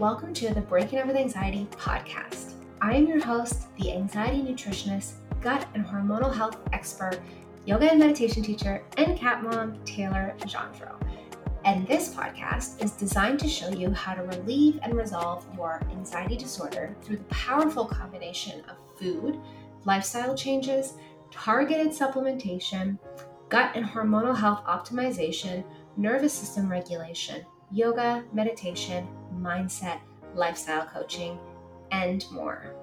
Welcome to the Breaking Up with Anxiety podcast. I am your host, the anxiety nutritionist, gut and hormonal health expert, yoga and meditation teacher, and cat mom, Taylor Gendron. And this podcast is designed to show you how to relieve and resolve your anxiety disorder through the powerful combination of food, lifestyle changes, targeted supplementation, gut and hormonal health optimization, nervous system regulation, yoga, meditation, mindset, lifestyle coaching, and more.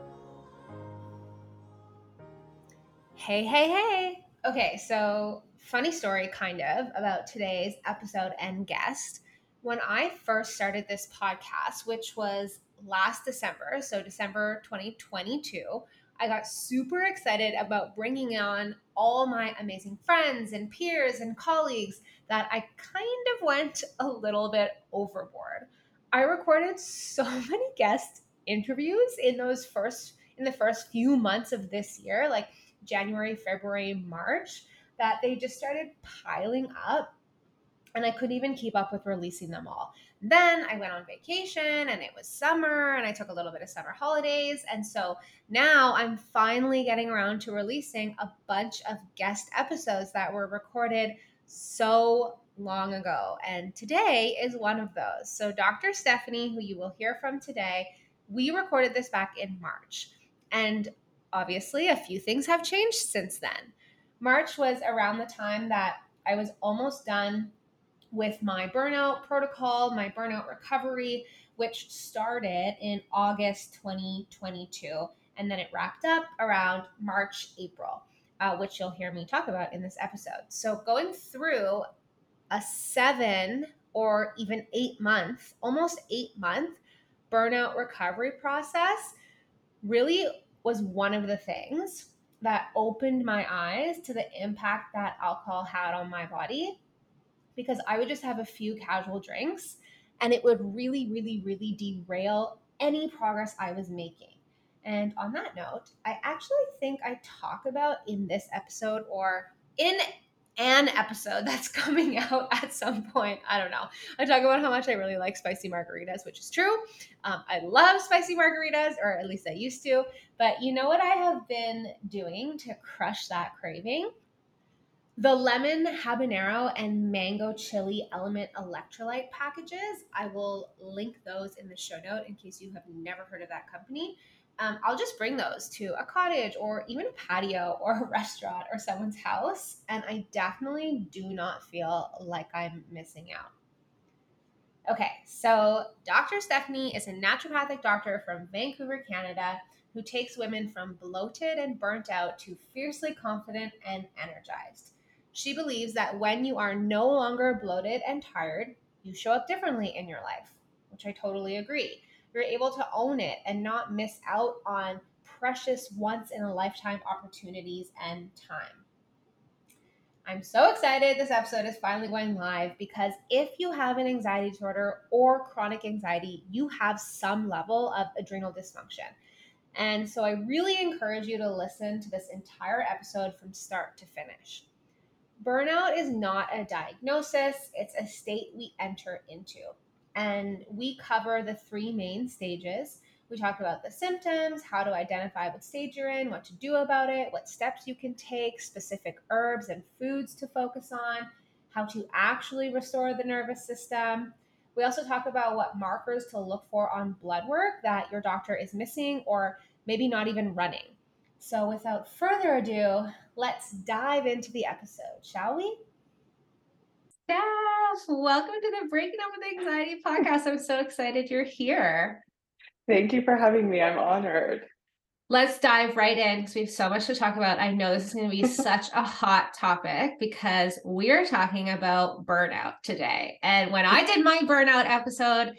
Hey, hey, hey. Okay, so funny story kind of about today's episode and guest. When I first started this podcast, which was last December, so December 2022, I got super excited about bringing on all my amazing friends and peers and colleagues that I kind of went a little bit overboard. I recorded so many guest interviews in those first in the first few months of this year, like January, February, March, that they just started piling up and I couldn't even keep up with releasing them all. Then I went on vacation and it was summer and I took a little bit of summer holidays. And so now I'm finally getting around to releasing a bunch of guest episodes that were recorded so long ago. And today is one of those. So, Dr. Stephanie, who you will hear from today, we recorded this back in March. And obviously, a few things have changed since then. March was around the time that I was almost done with my burnout protocol, my burnout recovery, which started in August 2022. And then it wrapped up around March, April uh, which you'll hear me talk about in this episode. So, going through a seven or even eight month, almost eight month burnout recovery process really was one of the things that opened my eyes to the impact that alcohol had on my body because I would just have a few casual drinks and it would really, really, really derail any progress I was making. And on that note, I actually think I talk about in this episode or in an episode that's coming out at some point. I don't know. I talk about how much I really like spicy margaritas, which is true. Um, I love spicy margaritas, or at least I used to. But you know what I have been doing to crush that craving? The lemon habanero and mango chili LMNT electrolyte packages. I will link those in the show note in case you have never heard of that company um, I'll just bring those to a cottage or even a patio or a restaurant or someone's house. And I definitely do not feel like I'm missing out. Okay, so Dr. Stephanie is a naturopathic doctor from Vancouver, Canada, who takes women from bloated and burnt out to fiercely confident and energized. She believes that when you are no longer bloated and tired, you show up differently in your life, which I totally agree you're able to own it and not miss out on precious once in a lifetime opportunities and time. I'm so excited this episode is finally going live because if you have an anxiety disorder or chronic anxiety, you have some level of adrenal dysfunction. And so I really encourage you to listen to this entire episode from start to finish. Burnout is not a diagnosis, it's a state we enter into and we cover the three main stages. We talk about the symptoms, how to identify what stage you're in, what to do about it, what steps you can take, specific herbs and foods to focus on, how to actually restore the nervous system. We also talk about what markers to look for on blood work that your doctor is missing or maybe not even running. So, without further ado, let's dive into the episode, shall we? Steph, welcome to the Breaking Up with Anxiety podcast. I'm so excited you're here. Thank you for having me. I'm honored. Let's dive right in because we have so much to talk about. I know this is going to be such a hot topic because we're talking about burnout today. And when I did my burnout episode,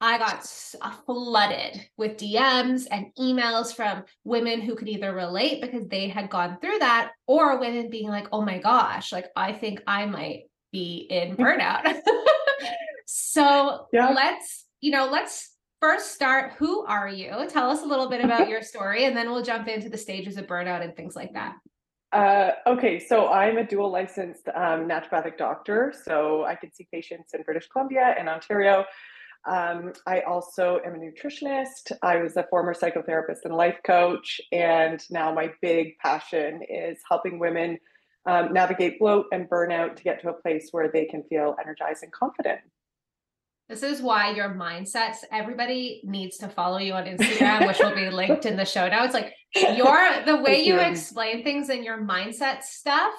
I got uh, flooded with DMs and emails from women who could either relate because they had gone through that or women being like, oh my gosh, like I think I might be in burnout. so yeah. let's, you know, let's first start. Who are you? Tell us a little bit about your story, and then we'll jump into the stages of burnout and things like that. Uh, okay, so I'm a dual licensed um, naturopathic doctor. So I can see patients in British Columbia and Ontario. Um, I also am a nutritionist. I was a former psychotherapist and life coach. And now my big passion is helping women um, navigate bloat and burnout to get to a place where they can feel energized and confident. This is why your mindsets, everybody needs to follow you on Instagram, which will be linked in the show notes. Like your the way you explain things and your mindset stuff.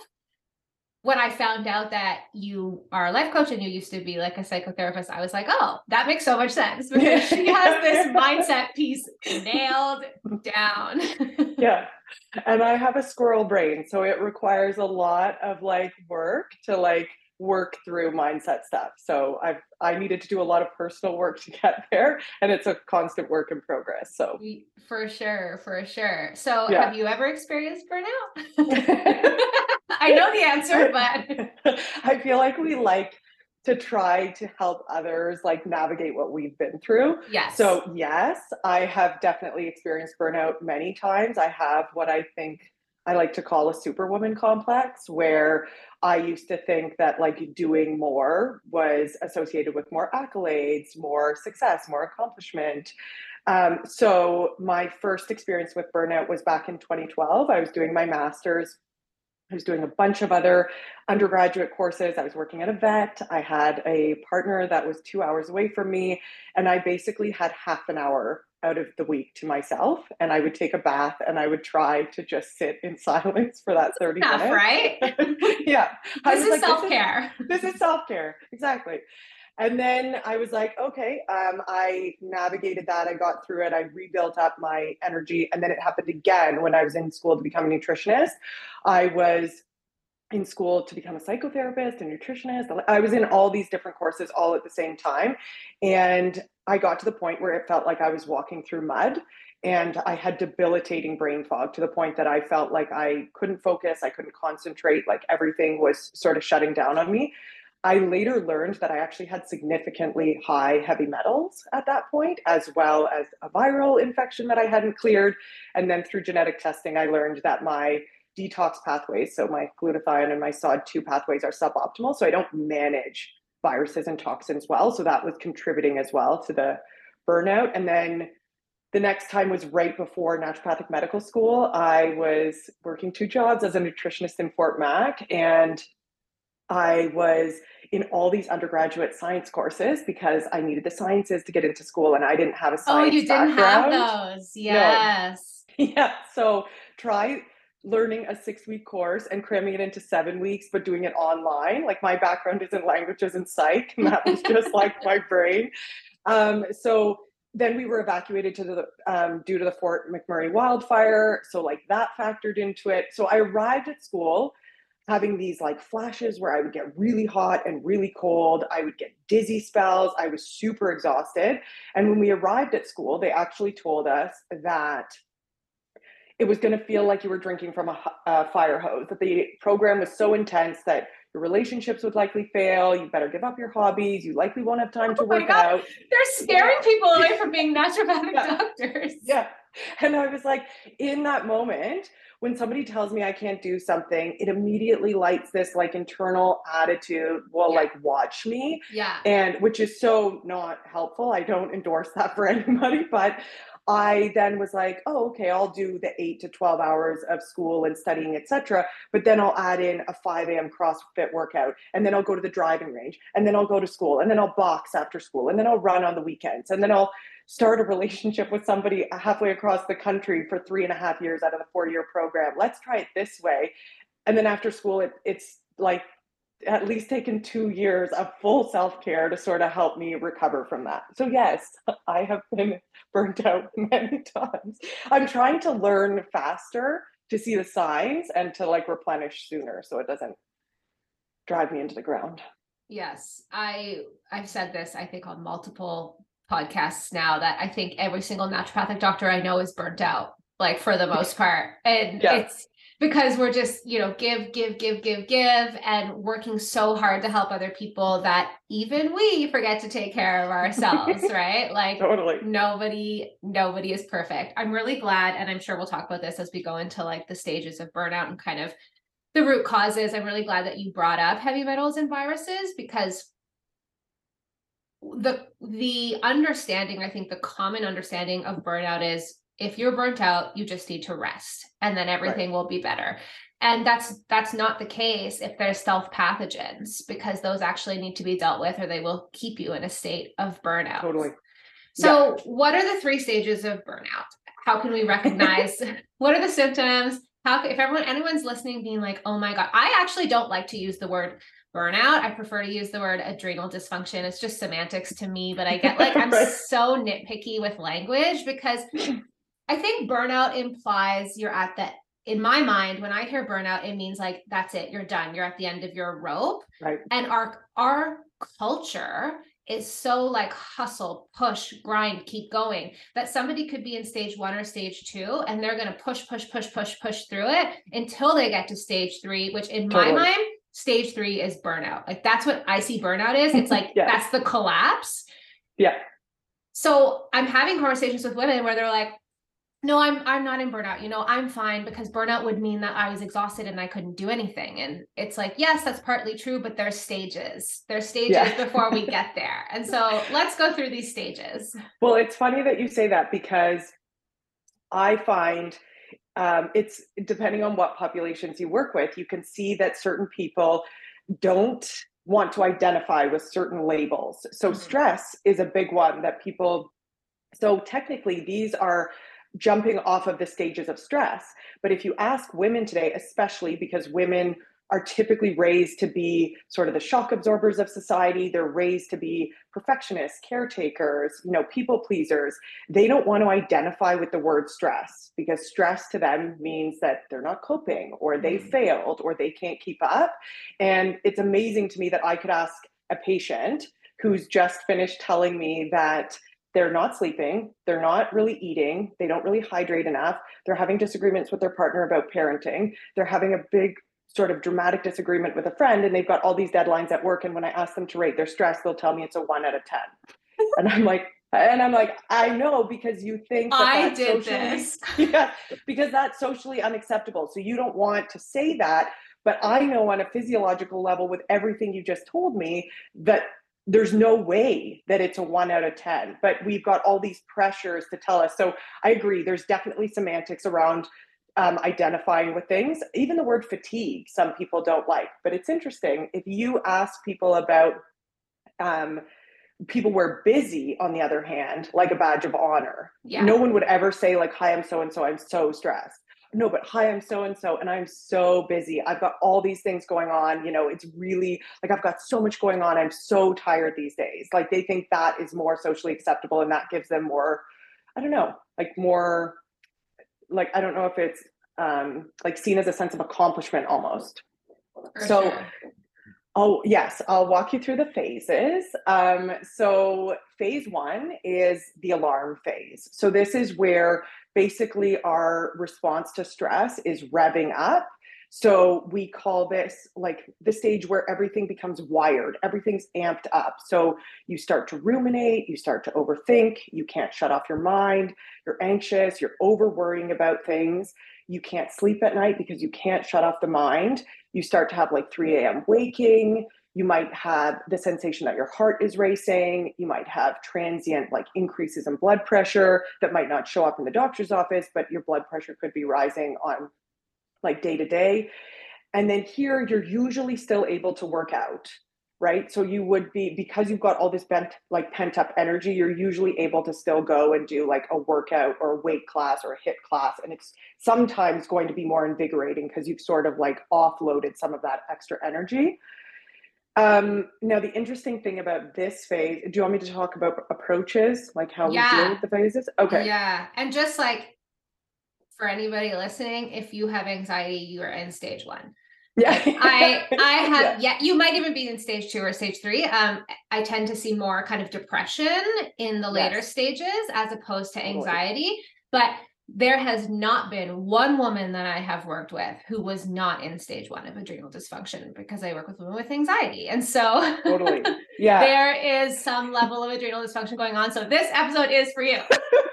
When I found out that you are a life coach and you used to be like a psychotherapist, I was like, oh, that makes so much sense because she has this mindset piece nailed down. yeah. And I have a squirrel brain. So it requires a lot of like work to like work through mindset stuff. So I've I needed to do a lot of personal work to get there and it's a constant work in progress. So for sure, for sure. So yeah. have you ever experienced burnout? I know the answer, but I feel like we like to try to help others like navigate what we've been through. Yes. So yes, I have definitely experienced burnout many times. I have what I think I like to call a superwoman complex, where I used to think that like doing more was associated with more accolades, more success, more accomplishment. Um, so my first experience with burnout was back in 2012. I was doing my master's. I was doing a bunch of other undergraduate courses. I was working at a vet. I had a partner that was two hours away from me. And I basically had half an hour out of the week to myself and I would take a bath and I would try to just sit in silence for that 30 Enough, minutes. Right? yeah. This is like, self-care. This is, this is self-care. Exactly. And then I was like, okay, um, I navigated that. I got through it. I rebuilt up my energy. And then it happened again when I was in school to become a nutritionist. I was in school to become a psychotherapist, a nutritionist. I was in all these different courses all at the same time. And I got to the point where it felt like I was walking through mud and I had debilitating brain fog to the point that I felt like I couldn't focus, I couldn't concentrate, like everything was sort of shutting down on me. I later learned that I actually had significantly high heavy metals at that point, as well as a viral infection that I hadn't cleared. And then through genetic testing, I learned that my detox pathways. So my glutathione and my SOD2 pathways are suboptimal. So I don't manage viruses and toxins well. So that was contributing as well to the burnout. And then the next time was right before naturopathic medical school. I was working two jobs as a nutritionist in Fort Mac. And I was in all these undergraduate science courses because I needed the sciences to get into school and I didn't have a science Oh, you didn't background. have those. Yes. No. Yeah. So try learning a six week course and cramming it into seven weeks, but doing it online. Like my background is in languages and psych, and that was just like my brain. Um, so then we were evacuated to the um, due to the Fort McMurray wildfire. So like that factored into it. So I arrived at school having these like flashes where I would get really hot and really cold. I would get dizzy spells. I was super exhausted. And when we arrived at school, they actually told us that it was going to feel like you were drinking from a, a, fire hose, that the program was so intense that your relationships would likely fail. You better give up your hobbies. You likely won't have time oh to oh work out. They're scaring people away from being naturopathic yeah. doctors. Yeah. And I was like, in that moment, when somebody tells me I can't do something, it immediately lights this like internal attitude, well, yeah. like watch me. Yeah. And which is so not helpful. I don't endorse that for anybody, but I then was like, oh, okay, I'll do the eight to 12 hours of school and studying, etc. But then I'll add in a 5 a.m. CrossFit workout, and then I'll go to the driving range, and then I'll go to school, and then I'll box after school, and then I'll run on the weekends, and then I'll start a relationship with somebody halfway across the country for three and a half years out of the four year program. Let's try it this way. And then after school, it, it's like at least taken two years of full self care to sort of help me recover from that. So, yes, I have been burnt out many times. I'm trying to learn faster to see the signs and to like replenish sooner so it doesn't drive me into the ground. Yes, I I've said this I think on multiple podcasts now that I think every single naturopathic doctor I know is burnt out like for the most part. And yeah. it's because we're just you know give give give give give and working so hard to help other people that even we forget to take care of ourselves right? Like totally. nobody nobody is perfect. I'm really glad and i'm sure we'll talk about this as we go into like the stages of burnout and kind of the root causes. I'm really glad that you brought up heavy metals and viruses because the the understanding, I think the common understanding of burnout is if you're burnt out, you just need to rest and then everything right. will be better. And that's that's not the case if there's self pathogens because those actually need to be dealt with or they will keep you in a state of burnout. Totally. So, yeah. what are the three stages of burnout? How can we recognize what are the symptoms? How if everyone anyone's listening being like, "Oh my god, I actually don't like to use the word burnout. I prefer to use the word adrenal dysfunction. It's just semantics to me, but I get like I'm so nitpicky with language because I think burnout implies you're at the in my mind when I hear burnout it means like that's it, you're done. You're at the end of your rope. Right. And our our culture is so like hustle, push, grind, keep going that somebody could be in stage one or stage two and they're going to push, push, push, push, push through it until they get to stage three, which in totally. my mind stage three is burnout. Like that's what I see burnout is. It's like yeah. that's the collapse. Yeah. So I'm having conversations with women where they're like, no, I'm I'm not in burnout. You know, I'm fine because burnout would mean that I was exhausted and I couldn't do anything. And it's like, yes, that's partly true, but there's stages. There's stages yeah. before we get there. And so let's go through these stages. Well, it's funny that you say that because I find um, it's depending on what populations you work with, you can see that certain people don't want to identify with certain labels. So, mm-hmm. stress is a big one that people, so technically, these are jumping off of the stages of stress. But if you ask women today, especially because women are typically raised to be sort of the shock absorbers of society. They're raised to be perfectionists, caretakers, you know, people pleasers. They don't want to identify with the word stress because stress to them means that they're not coping or they mm-hmm. failed or they can't keep up. And it's amazing to me that I could ask a patient who's just finished telling me that they're not sleeping, they're not really eating, they don't really hydrate enough, they're having disagreements with their partner about parenting, they're having a big sort of dramatic disagreement with a friend and they've got all these deadlines at work and when i ask them to rate their stress they'll tell me it's a 1 out of 10 and i'm like and i'm like i know because you think that i did socially, this. Yeah because that's socially unacceptable. So you don't want to say that but i know on a physiological level with everything you just told me that there's no way that it's a 1 out of 10 but we've got all these pressures to tell us so i agree there's definitely semantics around um, identifying with things. Even the word fatigue, some people don't like, but it's interesting. If you ask people about um, people were busy, on the other hand, like a badge of honor, yeah. no one would ever say, like, hi, I'm so and so, I'm so stressed. No, but hi, I'm so and so, and I'm so busy. I've got all these things going on. You know, it's really like I've got so much going on. I'm so tired these days. Like they think that is more socially acceptable and that gives them more, I don't know, like more like I don't know if it's um, like seen as a sense of accomplishment almost. For so, sure. oh yes, I'll walk you through the phases. Um, so phase one is the alarm phase. So this is where basically our response to stress is revving up so we call this like the stage where everything becomes wired, everything's amped up. So you start to ruminate, you start to overthink, you can't shut off your mind, you're anxious, you're over worrying about things. You can't sleep at night because you can't shut off the mind. You start to have like 3 a.m. waking. You might have the sensation that your heart is racing. You might have transient like increases in blood pressure that might not show up in the doctor's office, but your blood pressure could be rising on like day to day. And then here you're usually still able to work out, right? So you would be because you've got all this bent like pent up energy, you're usually able to still go and do like a workout or a weight class or a HIIT class. And it's sometimes going to be more invigorating because you've sort of like offloaded some of that extra energy. Um, now the interesting thing about this phase, do you want me to talk about approaches, like how yeah. we deal with the phases? Okay. Yeah. And just like for anybody listening, if you have anxiety, you are in stage one. Yeah. I I have yeah. yeah. you might even be in stage two or stage three. Um, I tend to see more kind of depression in the later yes. stages as opposed to anxiety. But there has not been one woman that I have worked with who was not in stage one of adrenal dysfunction because I work with women with anxiety. And so totally. Yeah. there is some level of adrenal dysfunction going on. So this episode is for you.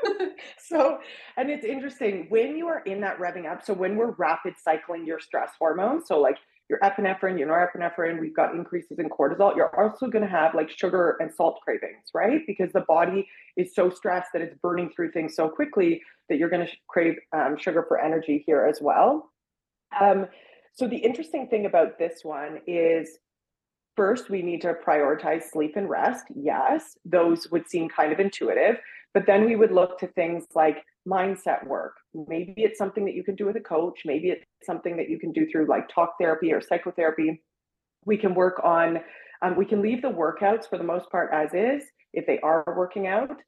so, and it's interesting when you are in that revving up. So when we're rapid cycling your stress hormones, so like your epinephrine, your norepinephrine, we've got increases in cortisol. You're also going to have like sugar and salt cravings, right? Because the body is so stressed that it's burning through things so quickly that you're going to crave um, sugar for energy here as well. Um, so the interesting thing about this one is first we need to prioritize sleep and rest. Yes, those would seem kind of intuitive, but then we would look to things like mindset work. Maybe it's something that you can do with a coach, maybe it's something that you can do through like talk therapy or psychotherapy. We can work on um, we can leave the workouts for the most part as is if they are working out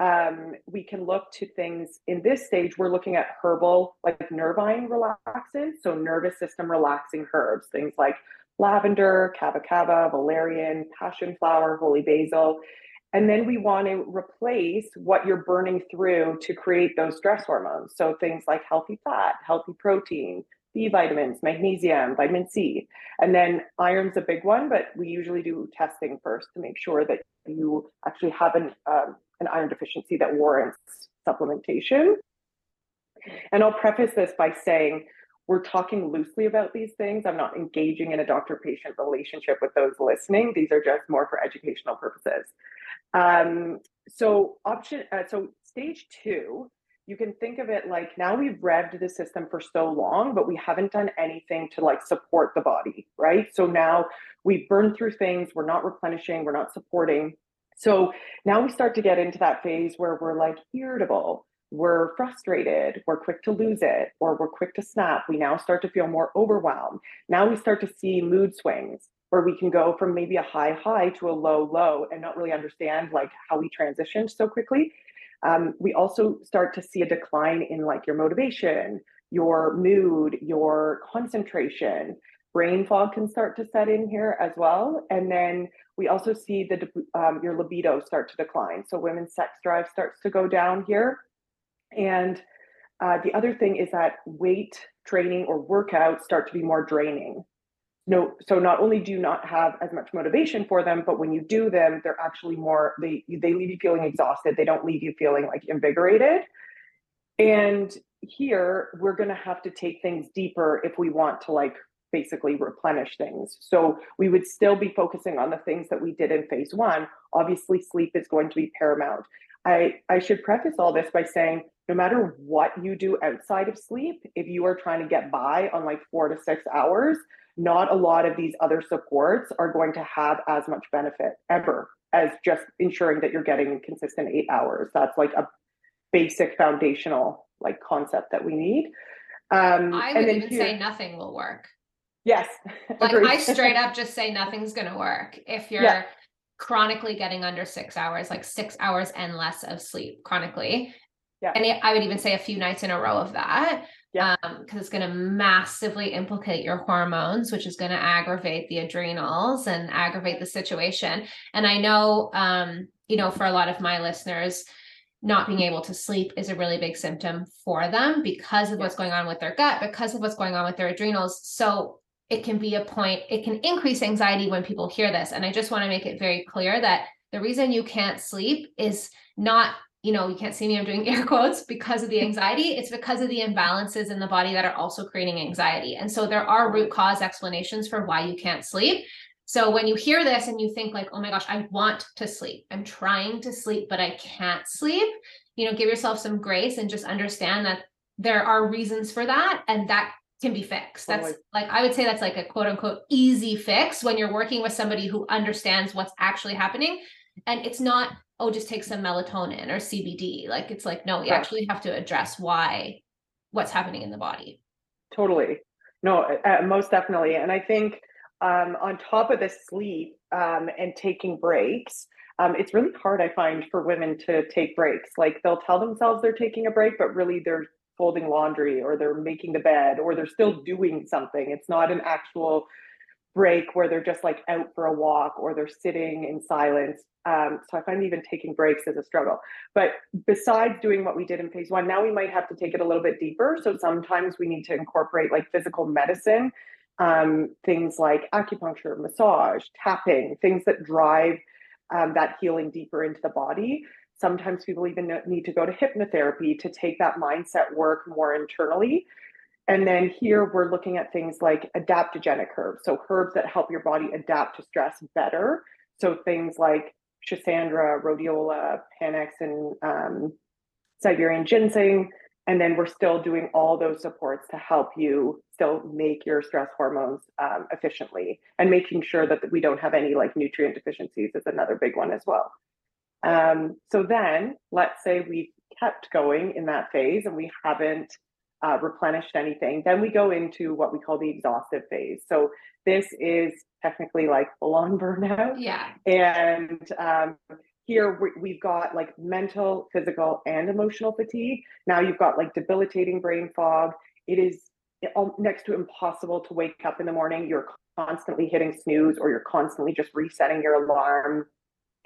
um, we can look to things in this stage. We're looking at herbal, like nervine relaxants, so nervous system relaxing herbs, things like lavender, kava kava, valerian, passion flower, holy basil. And then we want to replace what you're burning through to create those stress hormones. So things like healthy fat, healthy protein, B vitamins, magnesium, vitamin C. And then iron's a big one, but we usually do testing first to make sure that you actually have an um, an iron deficiency that warrants supplementation. And I'll preface this by saying we're talking loosely about these things. I'm not engaging in a doctor patient relationship with those listening. These are just more for educational purposes. Um, so option uh, so stage two, you can think of it like now we've revved the system for so long, but we haven't done anything to like support the body, right? So now we've burned through things, we're not replenishing, we're not supporting. So now we start to get into that phase where we're like irritable, we're frustrated, we're quick to lose it, or we're quick to snap. We now start to feel more overwhelmed. Now we start to see mood swings where we can go from maybe a high high to a low low and not really understand like how we transitioned so quickly. Um, we also start to see a decline in like your motivation, your mood, your concentration. Brain fog can start to set in here as well. And then we also see the um, your libido start to decline. So women's sex drive starts to go down here. And uh, the other thing is that weight training or workouts start to be more draining. No, so not only do you not have as much motivation for them, but when you do them, they're actually more they they leave you feeling exhausted. They don't leave you feeling like invigorated. And here we're going to have to take things deeper if we want to like basically replenish things. So we would still be focusing on the things that we did in phase one. Obviously, sleep is going to be paramount. I, I should preface all this by saying no matter what you do outside of sleep, if you are trying to get by on like four to six hours, not a lot of these other supports are going to have as much benefit ever as just ensuring that you're getting consistent eight hours. That's like a basic foundational like concept that we need. Um, I would even here, say nothing will work. Yes. like I straight up just say nothing's going to work if you're yeah. chronically getting under six hours, like six hours and less of sleep chronically. Yeah. And I would even say a few nights in a row of that. Yeah. Um, because it's going to massively implicate your hormones, which is going to aggravate the adrenals and aggravate the situation. And I know, um, you know, for a lot of my listeners, not being able to sleep is a really big symptom for them because of what's going on with their gut, because of what's going on with their adrenals. So it can be a point, it can increase anxiety when people hear this. And I just want to make it very clear that the reason you can't sleep is not, you know, you can't see me, I'm doing air quotes because of the anxiety. It's because of the imbalances in the body that are also creating anxiety. And so there are root cause explanations for why you can't sleep. So when you hear this and you think like, oh my gosh, I want to sleep. I'm trying to sleep, but I can't sleep. You know, give yourself some grace and just understand that there are reasons for that. And that can be fixed. That's oh, like I would say that's like a quote unquote easy fix when you're working with somebody who understands what's actually happening. And it's not, oh, just take some melatonin or CBD. Like it's like, no, we yeah. actually have to address why what's happening in the body. Totally. No, uh, most definitely. And I think um, on top of the sleep um, and taking breaks, um, it's really hard, I find, for women to take breaks. Like they'll tell themselves they're taking a break, but really they're folding laundry or they're making the bed or they're still doing something. It's not an actual break where they're just like out for a walk or they're sitting in silence. Um, so I find even taking breaks is a struggle. But besides doing what we did in phase one, now we might have to take it a little bit deeper. So sometimes we need to incorporate like physical medicine, um, things like acupuncture, massage, tapping, things that drive um, that healing deeper into the body. Sometimes people even need to go to hypnotherapy to take that mindset work more internally. And then here we're looking at things like adaptogenic herbs. So herbs that help your body adapt to stress better. So things like Schisandra, rhodiola, panax, and um, Siberian ginseng. And then we're still doing all those supports to help you still make your stress hormones um, efficiently and making sure that we don't have any like nutrient deficiencies is another big one as well. Um, so then let's say we've kept going in that phase and we haven't uh, replenished anything. Then we go into what we call the exhaustive phase. So this is technically like full on burnout. Yeah. And um, here we've got like mental, physical, and emotional fatigue. Now you've got like debilitating brain fog. It is next to impossible to wake up in the morning. You're constantly hitting snooze or you're constantly just resetting your alarm.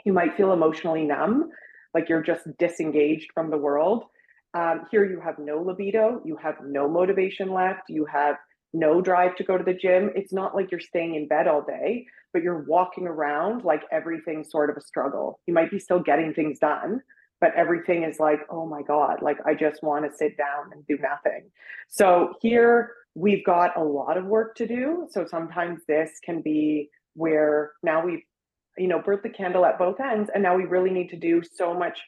You might feel emotionally numb, like you're just disengaged from the world. Um, here you have no libido, you have no motivation left, you have no drive to go to the gym. It's not like you're staying in bed all day, but you're walking around like everything's sort of a struggle. You might be still getting things done, but everything is like, oh my God, like I just want to sit down and do nothing. So here we've got a lot of work to do. So sometimes this can be where now we've, you know, burnt the candle at both ends, and now we really need to do so much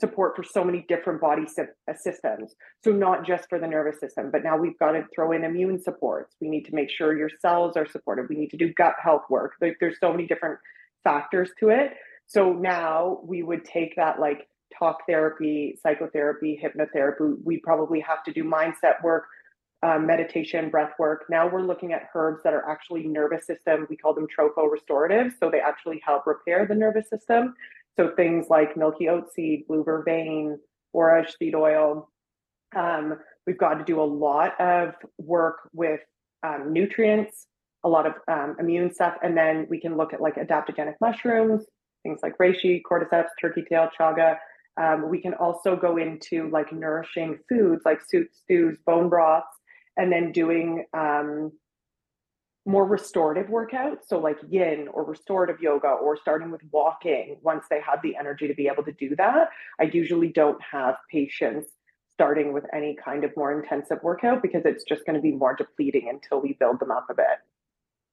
support for so many different body uh, systems. So not just for the nervous system, but now we've got to throw in immune supports. We need to make sure your cells are supported. We need to do gut health work. There's so many different factors to it. So now we would take that like talk therapy, psychotherapy, hypnotherapy. We probably have to do mindset work, um, meditation, breath work. Now we're looking at herbs that are actually nervous system. We call them tropho restorative. So they actually help repair the nervous system. So things like milky oat seed, blue vervain, borage seed oil. Um, we've got to do a lot of work with um, nutrients, a lot of um, immune stuff, and then we can look at like adaptogenic mushrooms, things like reishi, cordyceps, turkey tail, chaga. Um, we can also go into like nourishing foods like soups, stews, bone broths, and then doing um, more restorative workouts so like yin or restorative yoga or starting with walking once they have the energy to be able to do that i usually don't have patients starting with any kind of more intensive workout because it's just going to be more depleting until we build them up a bit.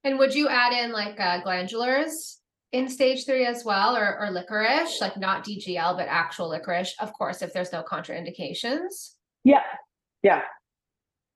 And would you add in like uh, glandulars in stage three as well or, or licorice like not dgl but actual licorice of course if there's no contraindications? Yeah yeah.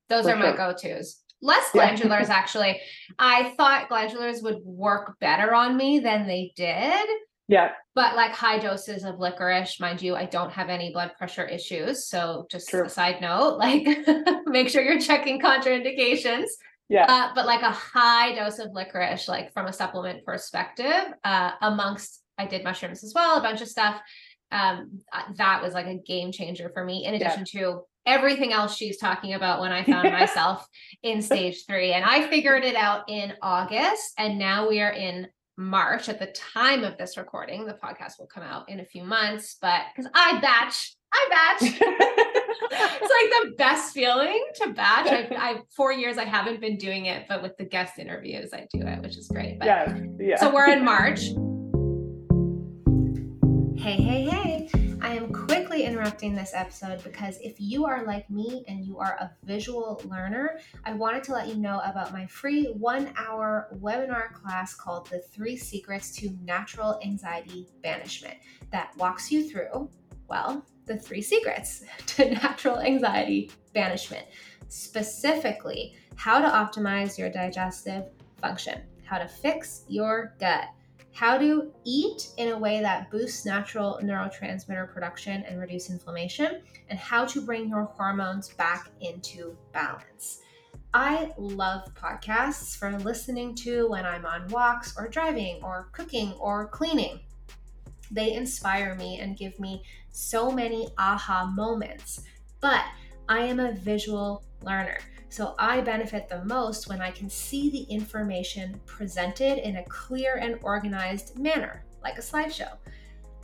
Those are sure. my go-to's less glandulars yeah. actually. I thought glandulars would work better on me than they did. Yeah. But like high doses of licorice, mind you, I don't have any blood pressure issues. So just True. a side note, like make sure you're checking contraindications. Yeah. Uh, but like a high dose of licorice, like from a supplement perspective, uh, amongst I did mushrooms as well, a bunch of stuff. Um, uh, that was like a game changer for me, in addition yeah. to everything else she's talking about when I found myself in stage three. And I figured it out in August. And now we are in March at the time of this recording. The podcast will come out in a few months, but because I batch, I batch. it's like the best feeling to batch. I, I four years I haven't been doing it, but with the guest interviews, I do it, which is great. But, yeah, yeah. So we're in March. Hey, hey, hey. Am quickly interrupting this episode because if you are like me and you are a visual learner, I wanted to let you know about my free one hour webinar class called The Three Secrets to Natural Anxiety Banishment that walks you through, well, the three secrets to natural anxiety banishment. Specifically, how to optimize your digestive function, how to fix your gut how to eat in a way that boosts natural neurotransmitter production and reduce inflammation, and how to bring your hormones back into balance. I love podcasts for listening to when I'm on walks or driving or cooking or cleaning. They inspire me and give me so many aha moments. But I am a visual learner. So I benefit the most when I can see the information presented in a clear and organized manner, like a slideshow.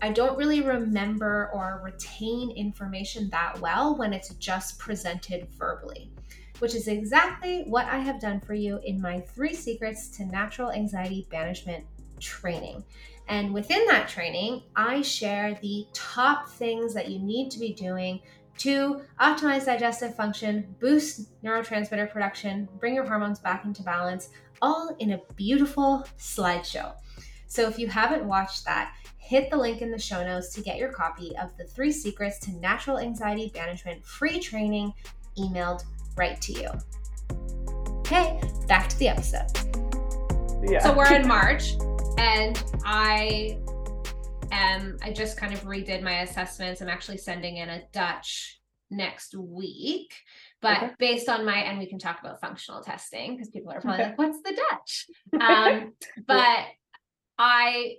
I don't really remember or retain information that well when it's just presented verbally, which is exactly what I have done for you in my three secrets to natural anxiety banishment training. And within that training, I share the top things that you need to be doing to optimize digestive function, boost neurotransmitter production, bring your hormones back into balance, all in a beautiful slideshow. So if you haven't watched that, hit the link in the show notes to get your copy of the three secrets to natural anxiety banishment free training emailed right to you. Okay, back to the episode. Yeah. So we're in March and I am I just kind of redid my assessments. I'm actually sending in a Dutch next week. But okay. based on my and we can talk about functional testing because people are probably like, what's the Dutch? Um, but I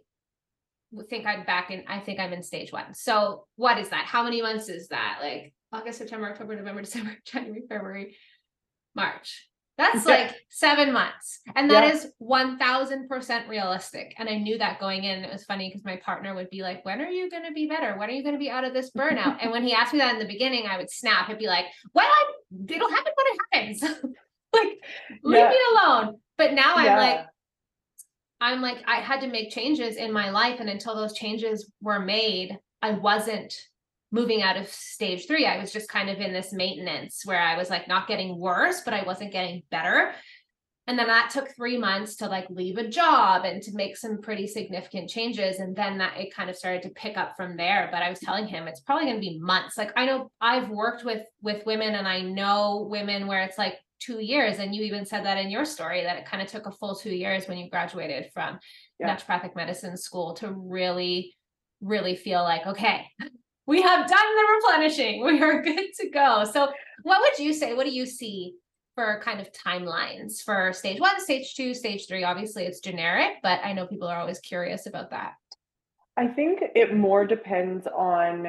think I'm back in, I think I'm in stage one. So what is that? How many months is that? Like August, September, October, November, December, January, February, March. That's like seven months. And that yeah. is 1000% realistic. And I knew that going in. It was funny because my partner would be like, When are you going to be better? When are you going to be out of this burnout? and when he asked me that in the beginning, I would snap. I'd be like, Well, it'll happen when it happens. like, leave yeah. me alone. But now I'm like, I'm like, I had to make changes in my life. And until those changes were made, I wasn't moving out of stage three. I was just kind of in this maintenance where I was like not getting worse, but I wasn't getting better. And then that took three months to like leave a job and to make some pretty significant changes. And then that it kind of started to pick up from there. But I was telling him it's probably going to be months. Like I know I've worked with with women and I know women where it's like two years and you even said that in your story that it kind of took a full two years when you graduated from yeah. naturopathic medicine school to really really feel like okay we have done the replenishing. We are good to go. So what would you say what do you see for kind of timelines for stage one stage two stage three? Obviously it's generic but i know people are always curious about that. I think it more depends on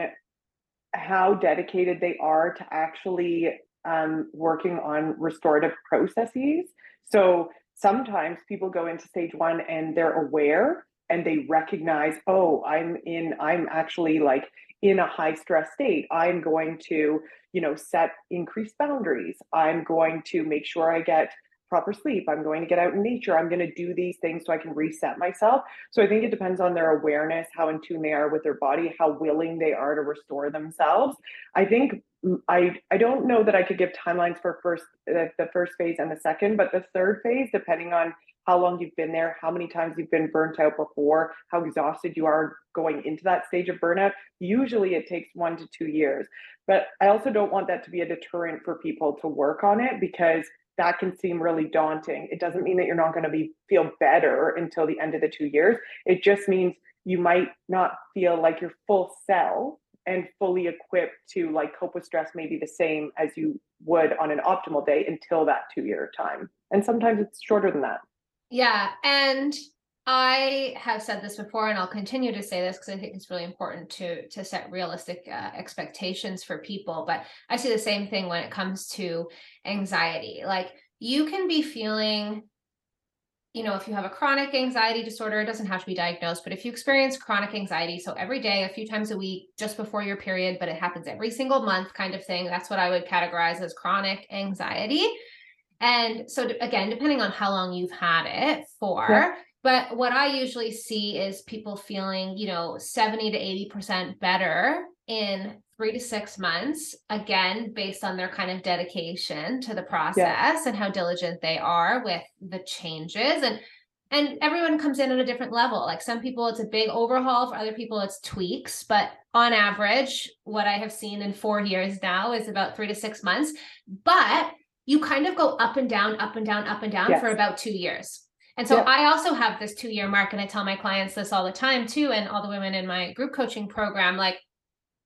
how dedicated they are to actually um, working on restorative processes. So sometimes people go into stage one and they're aware and they recognize, oh, I'm in, I'm actually like in a high stress state. I'm going to, you know, set increased boundaries. I'm going to make sure I get proper sleep. I'm going to get out in nature. I'm going to do these things so I can reset myself. So I think it depends on their awareness, how in tune they are with their body, how willing they are to restore themselves. I think I I don't know that I could give timelines for first uh, the first phase and the second, but the third phase, depending on how long you've been there, how many times you've been burnt out before, how exhausted you are going into that stage of burnout. Usually it takes one to two years. But I also don't want that to be a deterrent for people to work on it because that can seem really daunting. It doesn't mean that you're not going to be feel better until the end of the two years. It just means you might not feel like your full cell and fully equipped to like cope with stress maybe the same as you would on an optimal day until that two year time. And sometimes it's shorter than that. Yeah. And I have said this before, and I'll continue to say this because I think it's really important to to set realistic uh, expectations for people. But I see the same thing when it comes to anxiety. Like you can be feeling, you know, if you have a chronic anxiety disorder, it doesn't have to be diagnosed. But if you experience chronic anxiety, so every day, a few times a week, just before your period, but it happens every single month, kind of thing, that's what I would categorize as chronic anxiety. And so, again, depending on how long you've had it for. Yeah but what I usually see is people feeling, you know, 70 to 80% better in three to six months, again, based on their kind of dedication to the process yeah. and how diligent they are with the changes. And and everyone comes in at a different level. Like some people, it's a big overhaul. For other people, it's tweaks. But on average, what I have seen in four years now is about three to six months. But you kind of go up and down, up and down, up and down yes. for about two years. And so I also have this two year mark, and I tell my clients this all the time too, and all the women in my group coaching program. Like,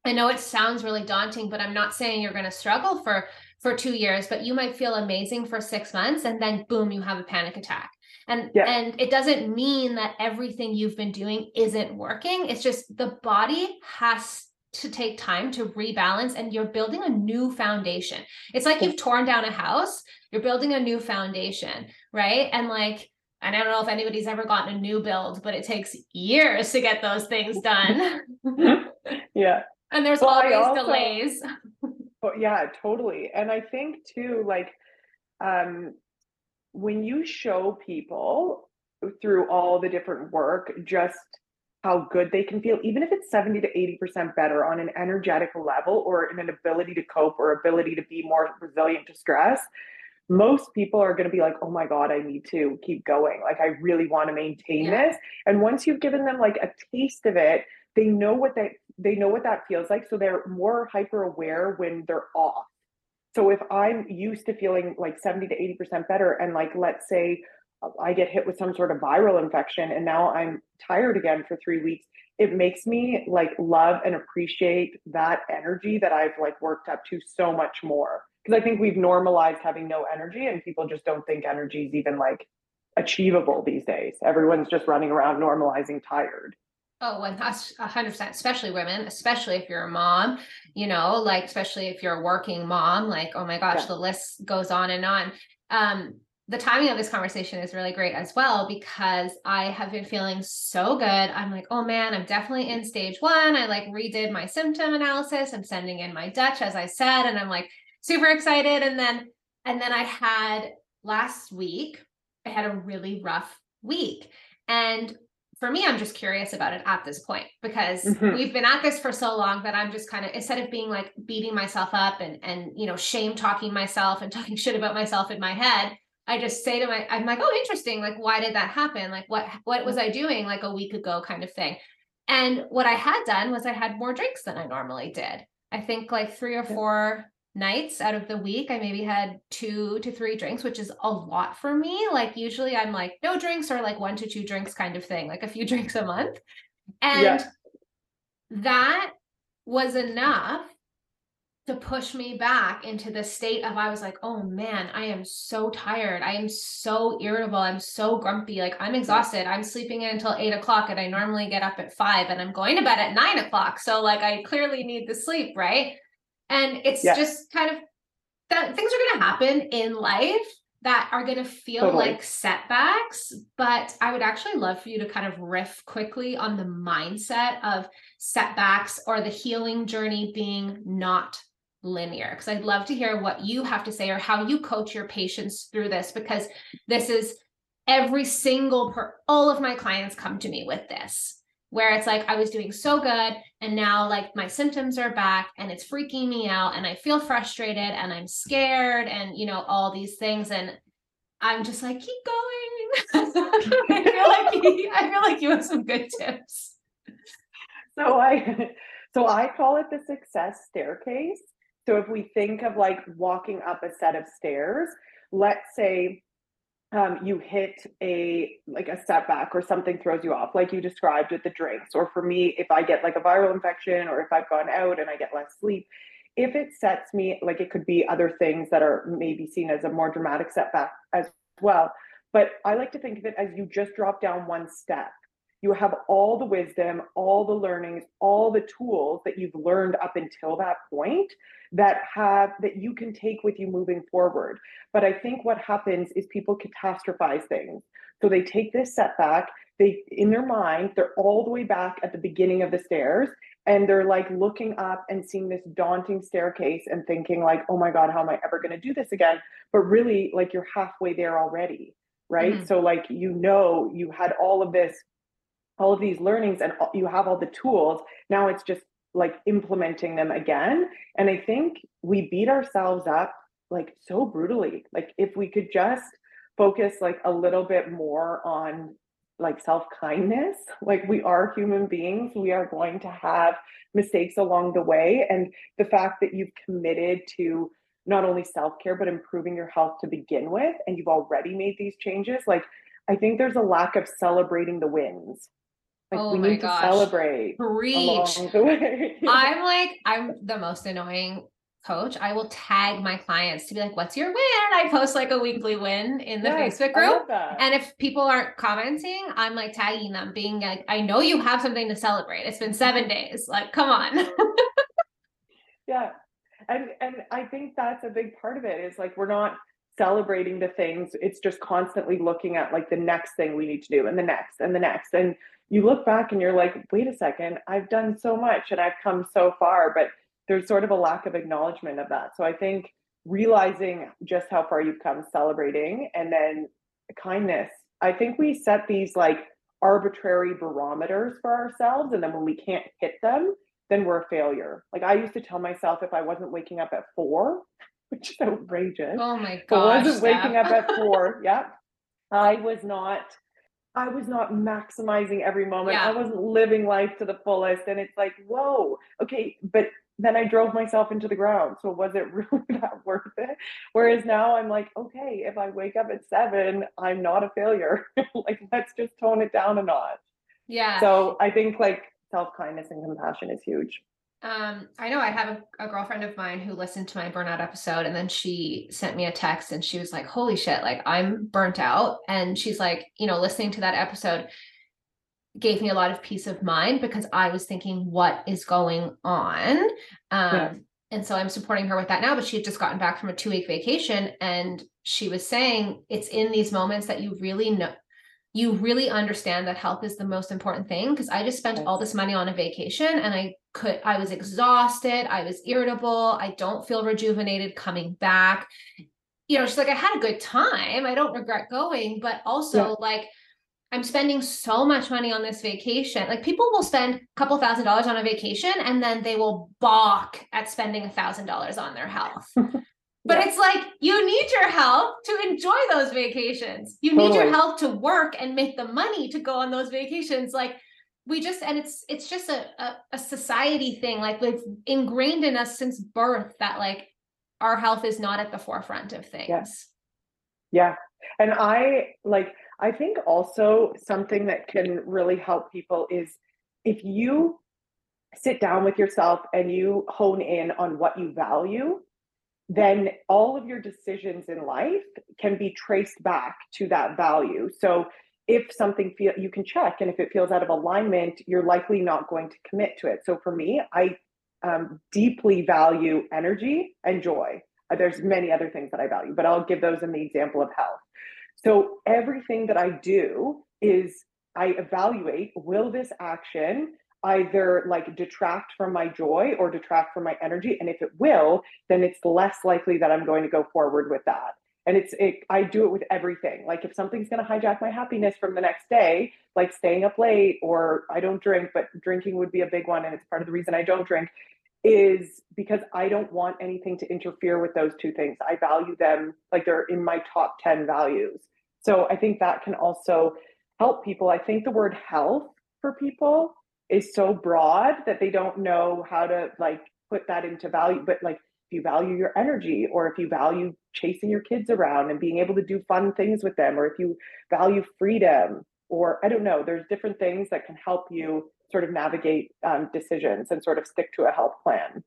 I know it sounds really daunting, but I'm not saying you're going to struggle for for two years, but you might feel amazing for six months, and then boom, you have a panic attack. And and it doesn't mean that everything you've been doing isn't working. It's just the body has to take time to rebalance and you're building a new foundation. It's like you've torn down a house, you're building a new foundation, right? And like and I don't know if anybody's ever gotten a new build, but it takes years to get those things done. yeah. And there's well, always also, delays. But yeah, totally. And I think too, like, um, when you show people through all the different work, just how good they can feel, even if it's 70 to 80% better on an energetic level or in an ability to cope or ability to be more resilient to stress, most people are going to be like, oh my God, I need to keep going. Like, I really want to maintain yeah. this. And once you've given them like a taste of it, they know what they they know what that feels like. So they're more hyper aware when they're off. So if I'm used to feeling like 70 to 80% better, and like let's say I get hit with some sort of viral infection and now I'm tired again for three weeks, it makes me like love and appreciate that energy that I've like worked up to so much more. Because I think we've normalized having no energy and people just don't think energy is even like achievable these days. Everyone's just running around normalizing tired. Oh, Oh, one hundred percent, especially women, especially if you're a mom, you know, like especially if you're a working mom, like, oh my gosh, yeah. the list goes on and on. Um, the timing of this conversation is really great as well because I have been feeling so good. I'm like, oh man, I'm definitely in stage one. I like redid my symptom analysis. I'm sending in my Dutch, as I said, and I'm like super excited. And then, and then I had last week, I had a really rough week. And for me, I'm just curious about it at this point because mm-hmm. we've been at this for so long that I'm just kind of instead of being like beating myself up and and you know shame talking myself and talking shit about myself in my head, I just say to my, I'm like, oh, interesting. Like, why did that happen? Like, what, what was I doing like a week ago kind of thing? And what I had done was I had more drinks than I normally did. I think like three or four nights out of the week, I maybe had two to three drinks, which is a lot for me. Like, usually I'm like no drinks or like one to two drinks kind of thing, like a few drinks a month. And yeah. that was enough to push me back into the state of I was like, oh man, I am so tired. I am so irritable. I'm so grumpy. Like I'm exhausted. I'm sleeping in until eight o'clock and I normally get up at five and I'm going to bed at nine o'clock. So like I clearly need the sleep, right? And it's yeah. just kind of that things are gonna happen in life that are going to feel totally. like setbacks, but I would actually love for you to kind of riff quickly on the mindset of setbacks or the healing journey being not linear because I'd love to hear what you have to say or how you coach your patients through this because this is every single per all of my clients come to me with this where it's like I was doing so good and now like my symptoms are back and it's freaking me out and I feel frustrated and I'm scared and you know all these things and I'm just like keep going. I feel like I feel like you have some good tips. So I so I call it the success staircase so if we think of like walking up a set of stairs, let's say um, you hit a like a setback or something throws you off, like you described with the drinks. Or for me, if I get like a viral infection or if I've gone out and I get less sleep, if it sets me like it could be other things that are maybe seen as a more dramatic setback as well. But I like to think of it as you just drop down one step you have all the wisdom, all the learnings, all the tools that you've learned up until that point that have that you can take with you moving forward. But I think what happens is people catastrophize things. So they take this setback, they in their mind, they're all the way back at the beginning of the stairs and they're like looking up and seeing this daunting staircase and thinking like, "Oh my god, how am I ever going to do this again?" But really like you're halfway there already right? Mm-hmm. So like you know you had all of this all of these learnings and you have all the tools now it's just like implementing them again. And i think we beat ourselves up like so brutally. Like if we could just focus like a little bit more on like self kindness like we are human beings. We are going to have mistakes along the way. And the fact that you've committed to not only self care but improving your health to begin with and you've already made these changes like i think there's a lack of celebrating the wins like oh we need gosh. to celebrate. Preach. I'm like, I'm the most annoying coach. I will tag my clients to be like, what's your win? I post like a weekly win in the yes, Facebook group. And if people aren't commenting, I'm like tagging them, being like, I know you have something to celebrate. It's been seven days. Like, come on. yeah. And and I think that's a big part of it. it is like we're not celebrating the things. It's just constantly looking at like the next thing we need to do and the next and the next. And you look back and you're like, wait a second, I've done so much and I've come so far, but there's sort of a lack of acknowledgement of that. So I think realizing just how far you've come, celebrating, and then kindness. I think we set these like arbitrary barometers for ourselves. And then when we can't hit them, then we're a failure. Like I used to tell myself if I wasn't waking up at four, which is outrageous. Oh my god! I wasn't waking up at four, yep. I was not I was not maximizing every moment. Yeah. I wasn't living life to the fullest. And it's like, whoa, okay, but then I drove myself into the ground. So was it really that worth it? Whereas now I'm like, okay, if I wake up at seven, I'm not a failure. like let's just tone it down a notch. yeah. So I think like self-kindness and compassion is huge. Um, I know I have a, a girlfriend of mine who listened to my burnout episode and then she sent me a text and she was like, Holy shit, like I'm burnt out. And she's like, you know, listening to that episode gave me a lot of peace of mind because I was thinking, what is going on? Um, Yeah. and so I'm supporting her with that now, but she had just gotten back from a two week vacation and she was saying it's in these moments that you really know you really understand that health is the most important thing because I just spent all this money on a vacation and I could I was exhausted, I was irritable, I don't feel rejuvenated coming back. You know, she's like I had a good time. I don't regret going, but also Yeah. like I'm spending so much money on this vacation. Like people will spend a couple thousand dollars on a vacation and then they will balk at spending a thousand dollars on their health. But Yeah. it's like you need your health to enjoy those vacations. You need your Totally. health to work and make the money to go on those vacations. Like we just and it's it's just a a, a society thing. Like it's ingrained in us since birth that like our health is not at the forefront of things. yes Yeah. And I like, I think also something that can really help people is if you sit down with yourself and you hone in on what you value, then all of your decisions in life can be traced back to that value. So if something feel you can check and if it feels out of alignment, you're likely not going to commit to it. So for me, I um, deeply value energy and joy. Uh, There's many other things that I value, but I'll give those in the example of health. So everything that I do is I evaluate will this action either like detract from my joy or detract from my energy? And if it will, then it's less likely that I'm going to go forward with that. And it's it, I do it with everything. Like if something's going to hijack my happiness from the next day, like staying up late or I don't drink, but drinking would be a big one and it's part of the reason I don't drink is because I don't want anything to interfere with those two things. I value them like they're in my top 10 values. So I think that can also help people. I think the word health for people is so broad that they don't know how to like put that into value. But like you value your energy or if you value chasing your kids around and being able to do fun things with them, or if you value freedom, or I don't know, there's different things that can help you sort of navigate um, decisions and sort of stick to a health plan.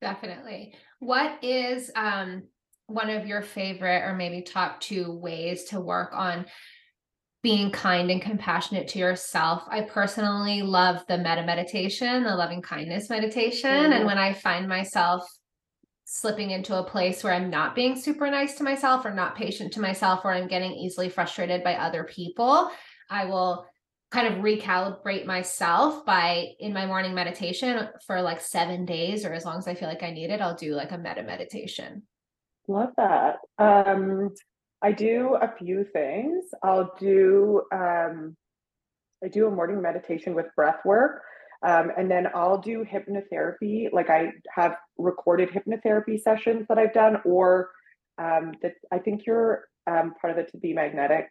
Definitely. What is um one of your favorite or maybe top two ways to work on being kind and compassionate to yourself? I personally love the metta meditation, the loving kindness meditation. Mhm. And when I find myself slipping into a place where I'm not being super nice to myself or not patient to myself, or I'm getting easily frustrated by other people, I will kind of recalibrate myself by in my morning meditation for like seven days or as long as I feel like I need it, I'll do like a metta meditation. Love that. Um, I do a few things. I'll do um, I do a morning meditation with breath work. Um, and then I'll do hypnotherapy. Like I have recorded hypnotherapy sessions that I've done, or um, that I think you're um, part of the To Be Magnetic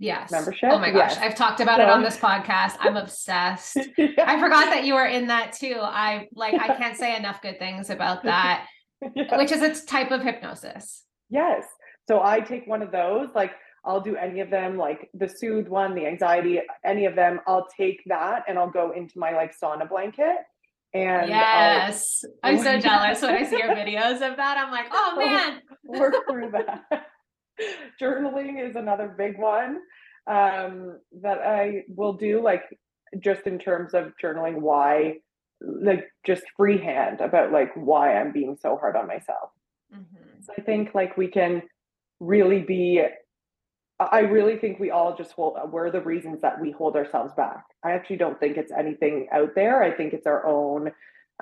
Yes. membership. Oh my gosh. Yes. I've talked about it on this podcast. I'm obsessed. Yeah. I forgot that you were in that too. I like I can't say enough good things about that, Yeah. which is a type of hypnosis. Yes. So I take one of those, like I'll do any of them, like the soothe one, the anxiety, any of them. I'll take that and I'll go into my like sauna blanket. And yes. I'm so jealous when I see your videos of that. I'm like, oh man. work through that. Journaling is another big one um, that I will do, like just in terms of journaling, why, like just freehand about like why I'm being so hard on myself. Mhm. So I think like we can really be I really think we all just hold we're the reasons that we hold ourselves back. I actually don't think it's anything out there. I think it's our own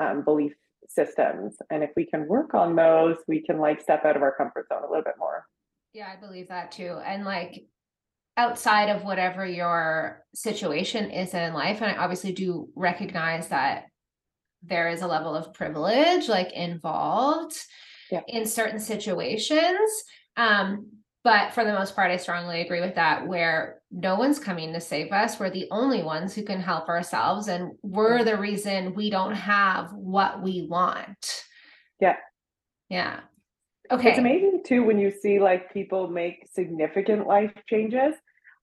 um, belief systems. And if we can work on those, we can like step out of our comfort zone a little bit more. Yeah, I believe that too. And like outside of whatever your situation is in life, and I obviously do recognize that there is a level of privilege like involved Yeah. in certain situations. Um, but for the most part, I strongly agree with that, where no one's coming to save us. We're the only ones who can help ourselves, and we're the reason we don't have what we want. Yeah. Yeah. Okay. It's amazing too when you see like people make significant life changes.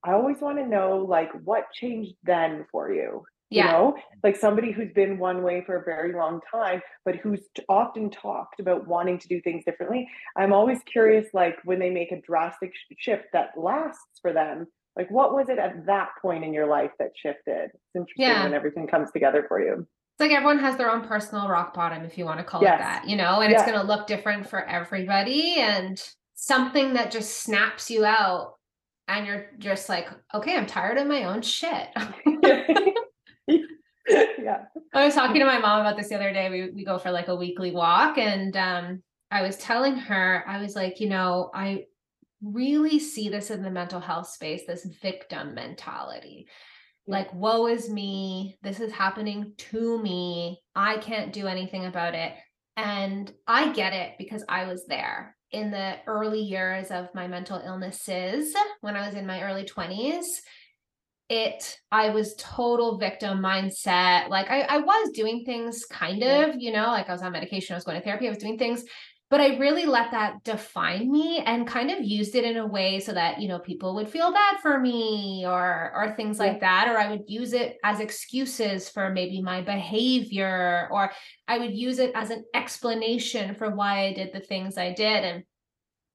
I always want to know like what changed then for you. You know, like somebody who's been one way for a very long time, but who's often talked about wanting to do things differently. I'm always curious, like when they make a drastic sh- shift that lasts for them, like what was it at that point in your life that shifted? It's interesting Yeah. when everything comes together for you. It's like everyone has their own personal rock bottom, if you want to call Yes. it that, you know, and it's going to look different for everybody. And something that just snaps you out, and you're just like, okay, I'm tired of my own shit. yeah. I was talking to my mom about this the other day. We we go for like a weekly walk, and um, I was telling her, I was like, you know, I really see this in the mental health space, this victim mentality. Like, woe is me. This is happening to me. I can't do anything about it. And I get it because I was there in the early years of my mental illnesses when I was in my early 20s it i was total victim mindset. Like I, I was doing things kind of you know like i was on medication i was going to therapy i was doing things but i really let that define me and kind of used it in a way so that you know people would feel bad for me or or things Yeah. like that or i would use it as excuses for maybe my behavior or i would use it as an explanation for why i did the things i did. And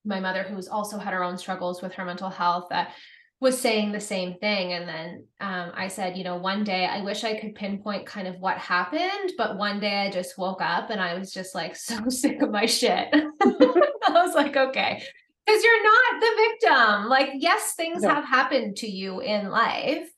my mother who's also had her own struggles with her mental health that was saying the same thing and then um, i said you know one day i wish i could pinpoint kind of what happened but one day i just woke up and i was just like so sick of my shit i was like okay because you're not the victim like yes things No. have happened to you in life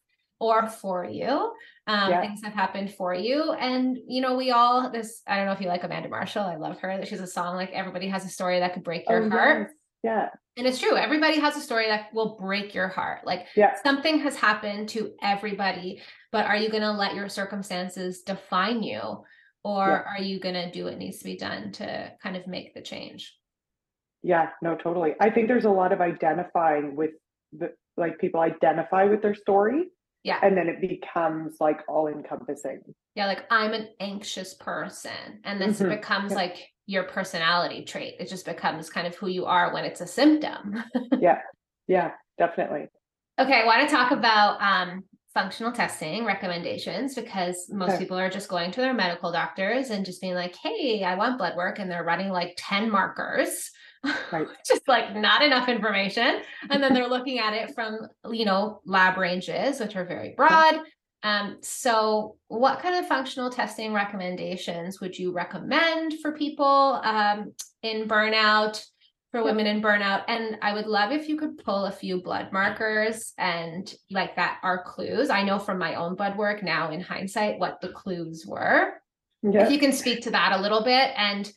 or for you um, Yeah. things have happened for you and you know we all this i don't know if you like amanda marshall i love her she's a song like everybody has a story that could break your Oh, heart yes. Yeah. And it's true. Everybody has a story that will break your heart. Like Yeah. something has happened to everybody, but are you going to let your circumstances define you? Or Yeah. are you going to do what needs to be done to kind of make the change? Yeah, no, totally. I think there's a lot of identifying with the like people identify with their story Yeah. and then it becomes like all encompassing. Yeah. Like I'm an anxious person. And this Mhm. becomes Yeah. like your personality trait. It just becomes kind of who you are when it's a symptom. Yeah, Yeah, definitely. Okay, I want to talk about um, functional testing recommendations because most Okay. people are just going to their medical doctors and just being like, hey, I want blood work. And they're running like 10 markers, Right. just like not enough information. And then they're looking at it from, you know, lab ranges, which are very broad. Um, so, what kind of functional testing recommendations would you recommend for people um, in burnout? for women in burnout. And I would love if you could pull a few blood markers and like that are clues. I know from my own blood work now in hindsight what the clues were. Yeah. If you can speak to that a little bit and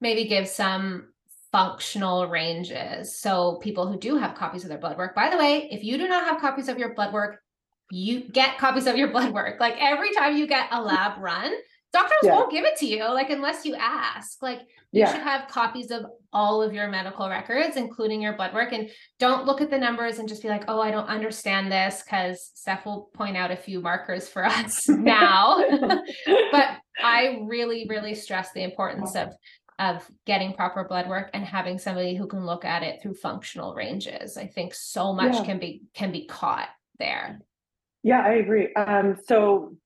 maybe give some functional ranges. So people who do have copies of their blood work, by the way, if you do not have copies of your blood work, you get copies of your blood work. Like every time you get a lab run, doctors Yeah. won't give it to you, like unless you ask. Like you Yeah. should have copies of all of your medical records, including your blood work. And don't look at the numbers and just be like, oh, I don't understand this, because Steph will point out a few markers for us now. but I really, really stress the importance of of getting proper blood work and having somebody who can look at it through functional ranges. I think so much Yeah. can be can be caught there. Yeah, I agree. Um, so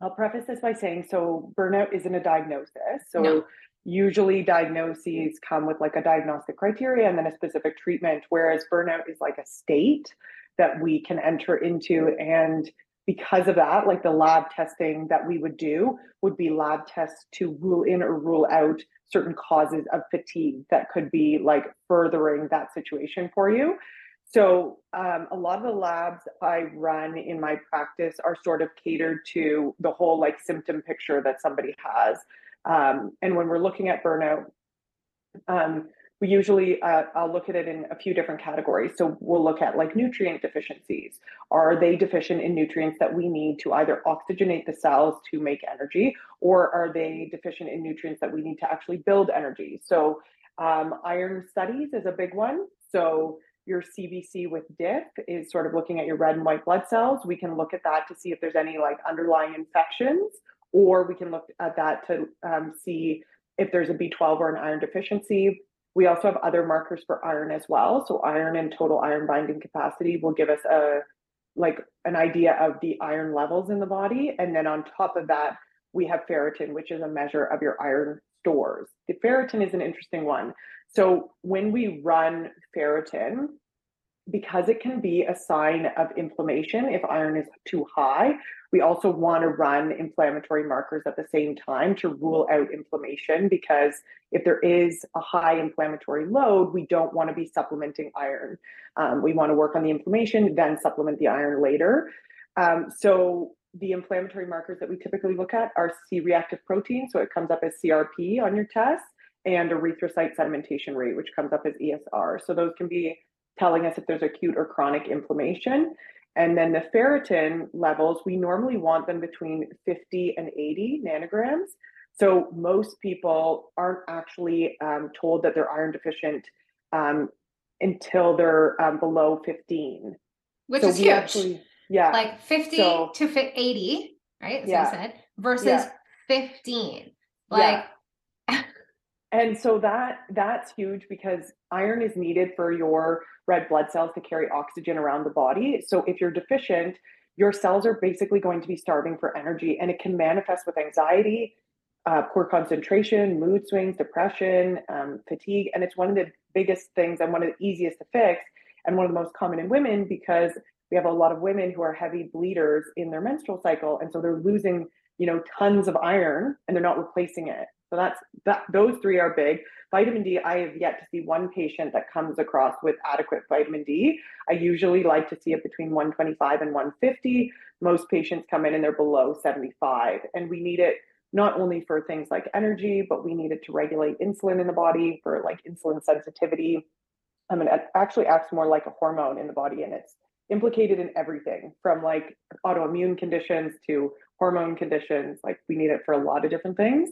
I'll preface this by saying so burnout isn't a diagnosis. So No. usually diagnoses come with like a diagnostic criteria and then a specific treatment, whereas burnout is like a state that we can enter into. And because of that, like the lab testing that we would do would be lab tests to rule in or rule out certain causes of fatigue that could be like furthering that situation for you. So um, a lot of the labs I run in my practice are sort of catered to the whole like symptom picture that somebody has. Um, and when we're looking at burnout, um, we usually uh, I'll look at it in a few different categories. So we'll look at like nutrient deficiencies. Are they deficient in nutrients that we need to either oxygenate the cells to make energy, or are they deficient in nutrients that we need to actually build energy? So um, iron studies is a big one. So your CBC with DIF is sort of looking at your red and white blood cells. We can look at that to see if there's any like underlying infections, or we can look at that to um, see if there's a B12 or an iron deficiency we also have other markers for iron as well. So iron and total iron binding capacity will give us a like an idea of the iron levels in the body. And then on top of that, we have ferritin, which is a measure of your iron stores. The ferritin is an interesting one. So when we run ferritin, because it can be a sign of inflammation if iron is too high, we also want to run inflammatory markers at the same time to rule out inflammation because if there is a high inflammatory load, we don't want to be supplementing iron. Um, we want to work on the inflammation, then supplement the iron later. Um, so the inflammatory markers that we typically look at are C-reactive protein, so it comes up as CRP on your test, and erythrocyte sedimentation rate, which comes up as ESR. So those can be telling us if there's acute or chronic inflammation. And then the ferritin levels, we normally want them between 50 and 80 nanograms. So most people aren't actually um, told that they're iron deficient um, until they're um, below 15. Which so is huge. Actually, yeah. Like 50 so, to 80, right? As yeah. said, versus yeah. 15. Like, yeah. And so that that's huge because iron is needed for your red blood cells to carry oxygen around the body. So if you're deficient, your cells are basically going to be starving for energy and it can manifest with anxiety, uh, poor concentration, mood swings, depression, um, fatigue. And it's one of the biggest things and one of the easiest to fix and one of the most common in women because we have a lot of women who are heavy bleeders in their menstrual cycle. And so they're losing, you know, tons of iron and they're not replacing it. So that's that those three are big. Vitamin D, I have yet to see one patient that comes across with adequate vitamin D. I usually like to see it between 125 and 150. Most patients come in and they're below 75. And we need it not only for things like energy, but we need it to regulate insulin in the body for like insulin sensitivity. I mean, it actually acts more like a hormone in the body and it's implicated in everything from like autoimmune conditions to hormone conditions. Like we need it for a lot of different things.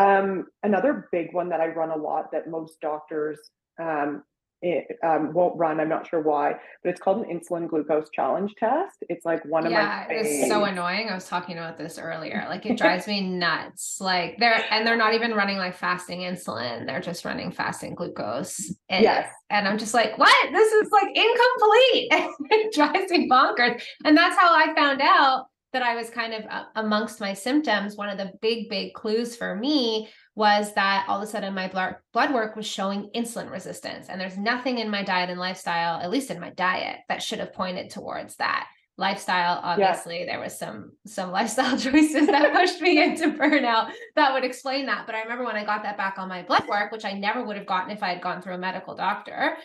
Um, another big one that I run a lot that most doctors um, it, um, won't run. I'm not sure why, but it's called an insulin glucose challenge test. It's like one of yeah, my. Yeah, it's so annoying. I was talking about this earlier. Like it drives me nuts. Like they're and they're not even running like fasting insulin. They're just running fasting glucose. And, yes. And I'm just like, what? This is like incomplete. it drives me bonkers. And that's how I found out that I was kind of uh, amongst my symptoms, one of the big, big clues for me was that all of a sudden my blood blood work was showing insulin resistance. And there's nothing in my diet and lifestyle, at least in my diet, that should have pointed towards that. Lifestyle, obviously, yeah. there was some some lifestyle choices that pushed me into burnout that would explain that. But I remember when I got that back on my blood work, which I never would have gotten if I had gone through a medical doctor,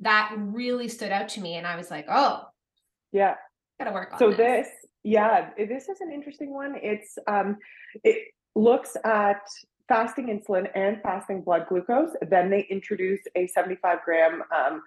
that really stood out to me. And I was like, oh, yeah, gotta work on so this. this yeah, this is an interesting one. It's um, it looks at fasting insulin and fasting blood glucose. Then they introduce a 75 gram um,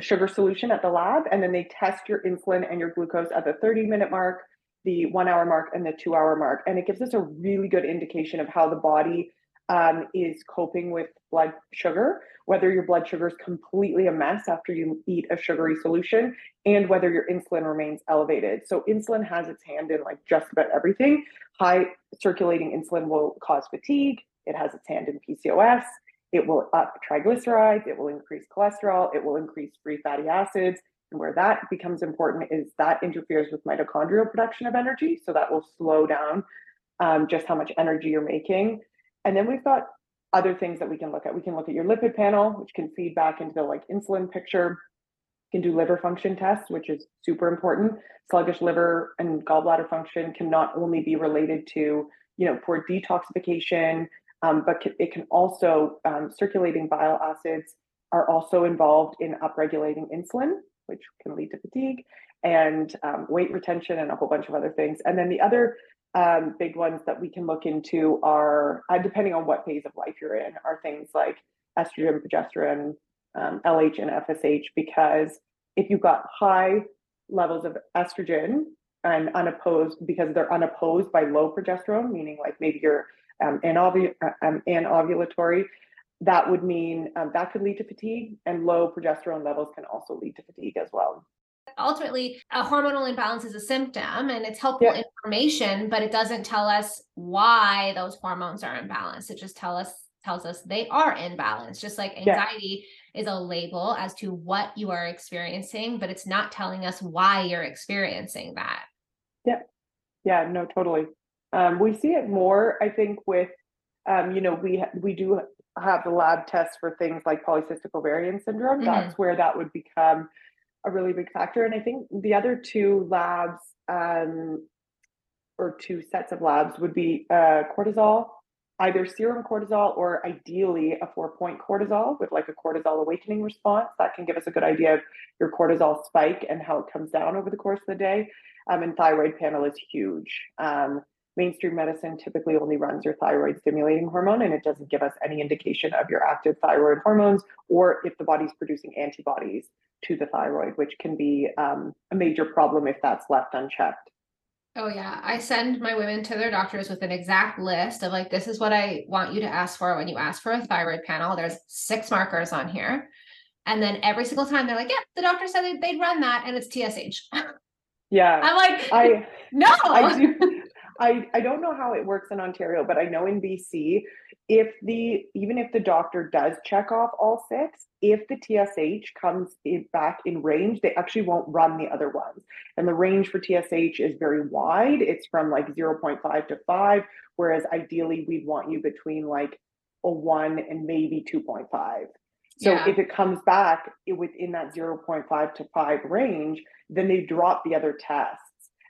sugar solution at the lab, and then they test your insulin and your glucose at the 30 minute mark, the one hour mark, and the two hour mark. And it gives us a really good indication of how the body um, is coping with blood sugar, whether your blood sugar is completely a mess after you eat a sugary solution, and whether your insulin remains elevated. So, insulin has its hand in like just about everything. High circulating insulin will cause fatigue, it has its hand in PCOS, it will up triglycerides, it will increase cholesterol, it will increase free fatty acids. And where that becomes important is that interferes with mitochondrial production of energy. So, that will slow down um, just how much energy you're making. And then we've got other things that we can look at. We can look at your lipid panel, which can feed back into the like insulin picture. You can do liver function tests, which is super important. Sluggish liver and gallbladder function can not only be related to, you know, poor detoxification, um, but it can also um, circulating bile acids are also involved in upregulating insulin, which can lead to fatigue and um, weight retention and a whole bunch of other things. And then the other um, big ones that we can look into are, uh, depending on what phase of life you're in, are things like estrogen, progesterone, um, LH, and FSH because if you've got high levels of estrogen and unopposed because they're unopposed by low progesterone, meaning like maybe you're um, anovu- uh, um, anovulatory, that would mean um, that could lead to fatigue, and low progesterone levels can also lead to fatigue as well. Ultimately, a hormonal imbalance is a symptom and it's helpful yeah. information, but it doesn't tell us why those hormones are imbalanced. It just tell us tells us they are imbalanced. Just like anxiety yeah. is a label as to what you are experiencing, but it's not telling us why you're experiencing that. Yeah. Yeah, no, totally. Um, we see it more, I think, with um, you know, we we do have the lab tests for things like polycystic ovarian syndrome. Mm-hmm. That's where that would become a really big factor. And I think the other two labs um, or two sets of labs would be uh, cortisol, either serum cortisol or ideally a four point cortisol with like a cortisol awakening response. That can give us a good idea of your cortisol spike and how it comes down over the course of the day. Um, and thyroid panel is huge. Um, mainstream medicine typically only runs your thyroid stimulating hormone and it doesn't give us any indication of your active thyroid hormones or if the body's producing antibodies to the thyroid, which can be um, a major problem if that's left unchecked. Oh yeah, I send my women to their doctors with an exact list of like this is what I want you to ask for when you ask for a thyroid panel. There's six markers on here. And then every single time they're like, "Yeah, the doctor said they'd run that and it's TSH." Yeah. I'm like, I no. I do I, I don't know how it works in Ontario, but I know in BC, if the even if the doctor does check off all six, if the TSH comes in, back in range, they actually won't run the other ones. And the range for TSH is very wide. It's from like 0.5 to 5, whereas ideally we'd want you between like a 1 and maybe 2.5. So yeah. if it comes back within that 0.5 to 5 range, then they drop the other tests.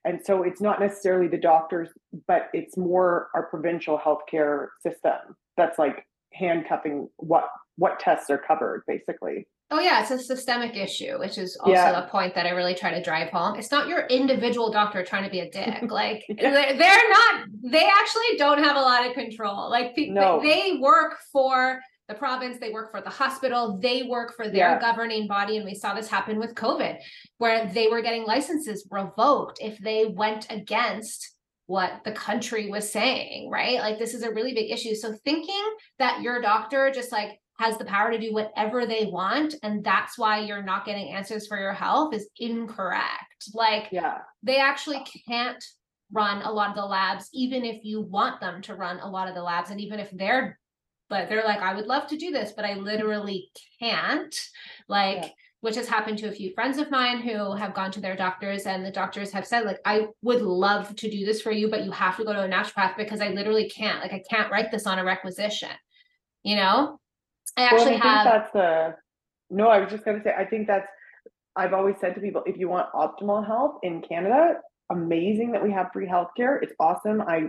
And so it's not necessarily the doctors, but it's more our provincial healthcare system that's like handcuffing what what tests are covered basically. Oh yeah, it's a systemic issue, which is also yeah. a point that I really try to drive home. It's not your individual doctor trying to be a dick. Like yeah. they're, not. They actually don't have a lot of control. Like no. they work for the province, they work for the hospital, they work for their yeah. governing body. And we saw this happen with COVID, where they were getting licenses revoked if they went against what the country was saying, right? Like this is a really big issue. So thinking that your doctor just like has the power to do whatever they want and that's why you're not getting answers for your health is incorrect. Like yeah. they actually can't run a lot of the labs even if you want them to run a lot of the labs and even if they're but they're like, I would love to do this, but I literally can't. Like, yeah. which has happened to a few friends of mine who have gone to their doctors, and the doctors have said, like, I would love to do this for you, but you have to go to a naturopath because I literally can't. Like, I can't write this on a requisition. You know, I actually well, I have. that's a no. I was just gonna say, I think that's. I've always said to people, if you want optimal health in Canada, amazing that we have free healthcare. It's awesome. I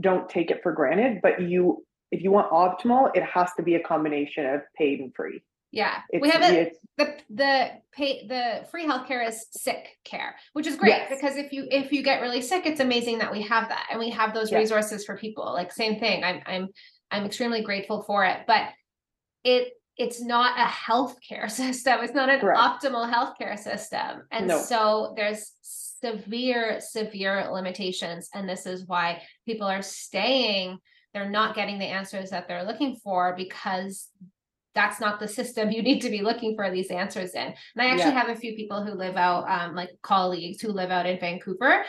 don't take it for granted, but you if you want optimal, it has to be a combination of paid and free. Yeah, it's, we have it. The the pay the free healthcare is sick care, which is great yes. because if you if you get really sick, it's amazing that we have that and we have those yes. resources for people. Like same thing. I'm I'm I'm extremely grateful for it, but it it's not a healthcare system. It's not an Correct. optimal healthcare system, and no. so there's severe severe limitations, and this is why people are staying they're not getting the answers that they're looking for because that's not the system you need to be looking for these answers in. And I actually yeah. have a few people who live out, um, like colleagues who live out in Vancouver,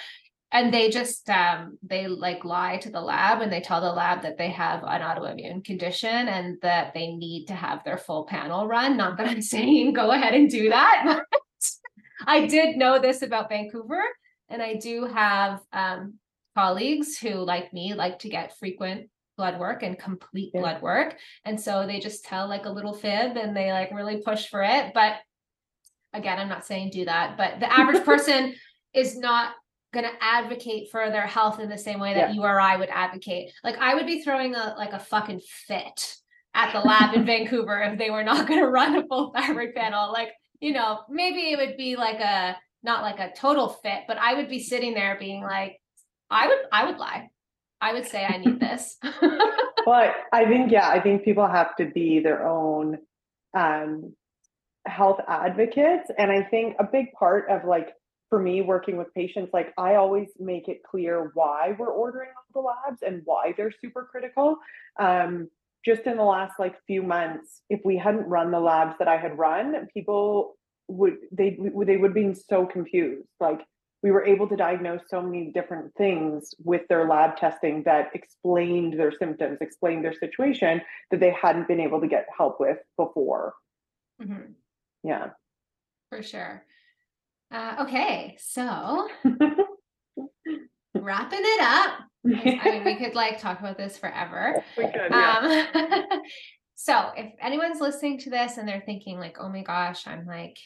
and they just um, they like lie to the lab and they tell the lab that they have an autoimmune condition and that they need to have their full panel run. Not that I'm saying go ahead and do that. but I did know this about Vancouver, and I do have um, colleagues who, like me, like to get frequent blood work and complete yeah. blood work. And so they just tell like a little fib and they like really push for it. But again, I'm not saying do that, but the average person is not going to advocate for their health in the same way that yeah. you or I would advocate. Like I would be throwing a like a fucking fit at the lab in Vancouver if they were not going to run a full thyroid panel. Like, you know, maybe it would be like a not like a total fit, but I would be sitting there being like I would I would lie. I would say I need this. but I think, yeah, I think people have to be their own um, health advocates. And I think a big part of like, for me working with patients, like I always make it clear why we're ordering the labs and why they're super critical. Um, just in the last like few months, if we hadn't run the labs that I had run, people would they they would be so confused. Like we were able to diagnose so many different things with their lab testing that explained their symptoms, explained their situation that they hadn't been able to get help with before. Mm-hmm. Yeah. For sure. Uh, okay, so wrapping it up. I mean, we could like talk about this forever. We could, yeah. Um, so if anyone's listening to this and they're thinking like, oh my gosh, I'm like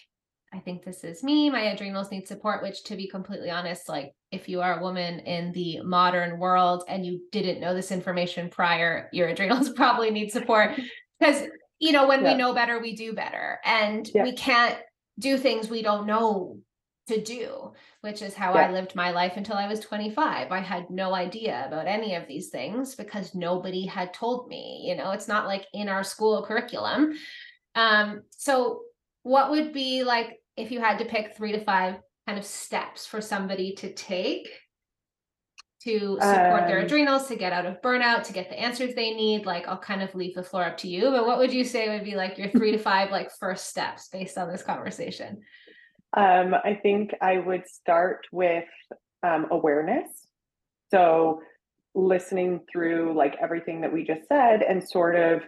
I think this is me. My adrenals need support, which to be completely honest, like if you are a woman in the modern world and you didn't know this information prior, your adrenals probably need support because you know when yeah. we know better we do better and yeah. we can't do things we don't know to do which is how yeah. i lived my life until i was 25 i had no idea about any of these things because nobody had told me you know it's not like in our school curriculum um so what would be like if you had to pick three to five kind of steps for somebody to take to support um, their adrenals to get out of burnout to get the answers they need? Like i'll kind of leave the floor up to you but what would you say would be like your three to five like first steps based on this conversation? Um, i think i would start with um, awareness. So listening through like everything that we just said and sort of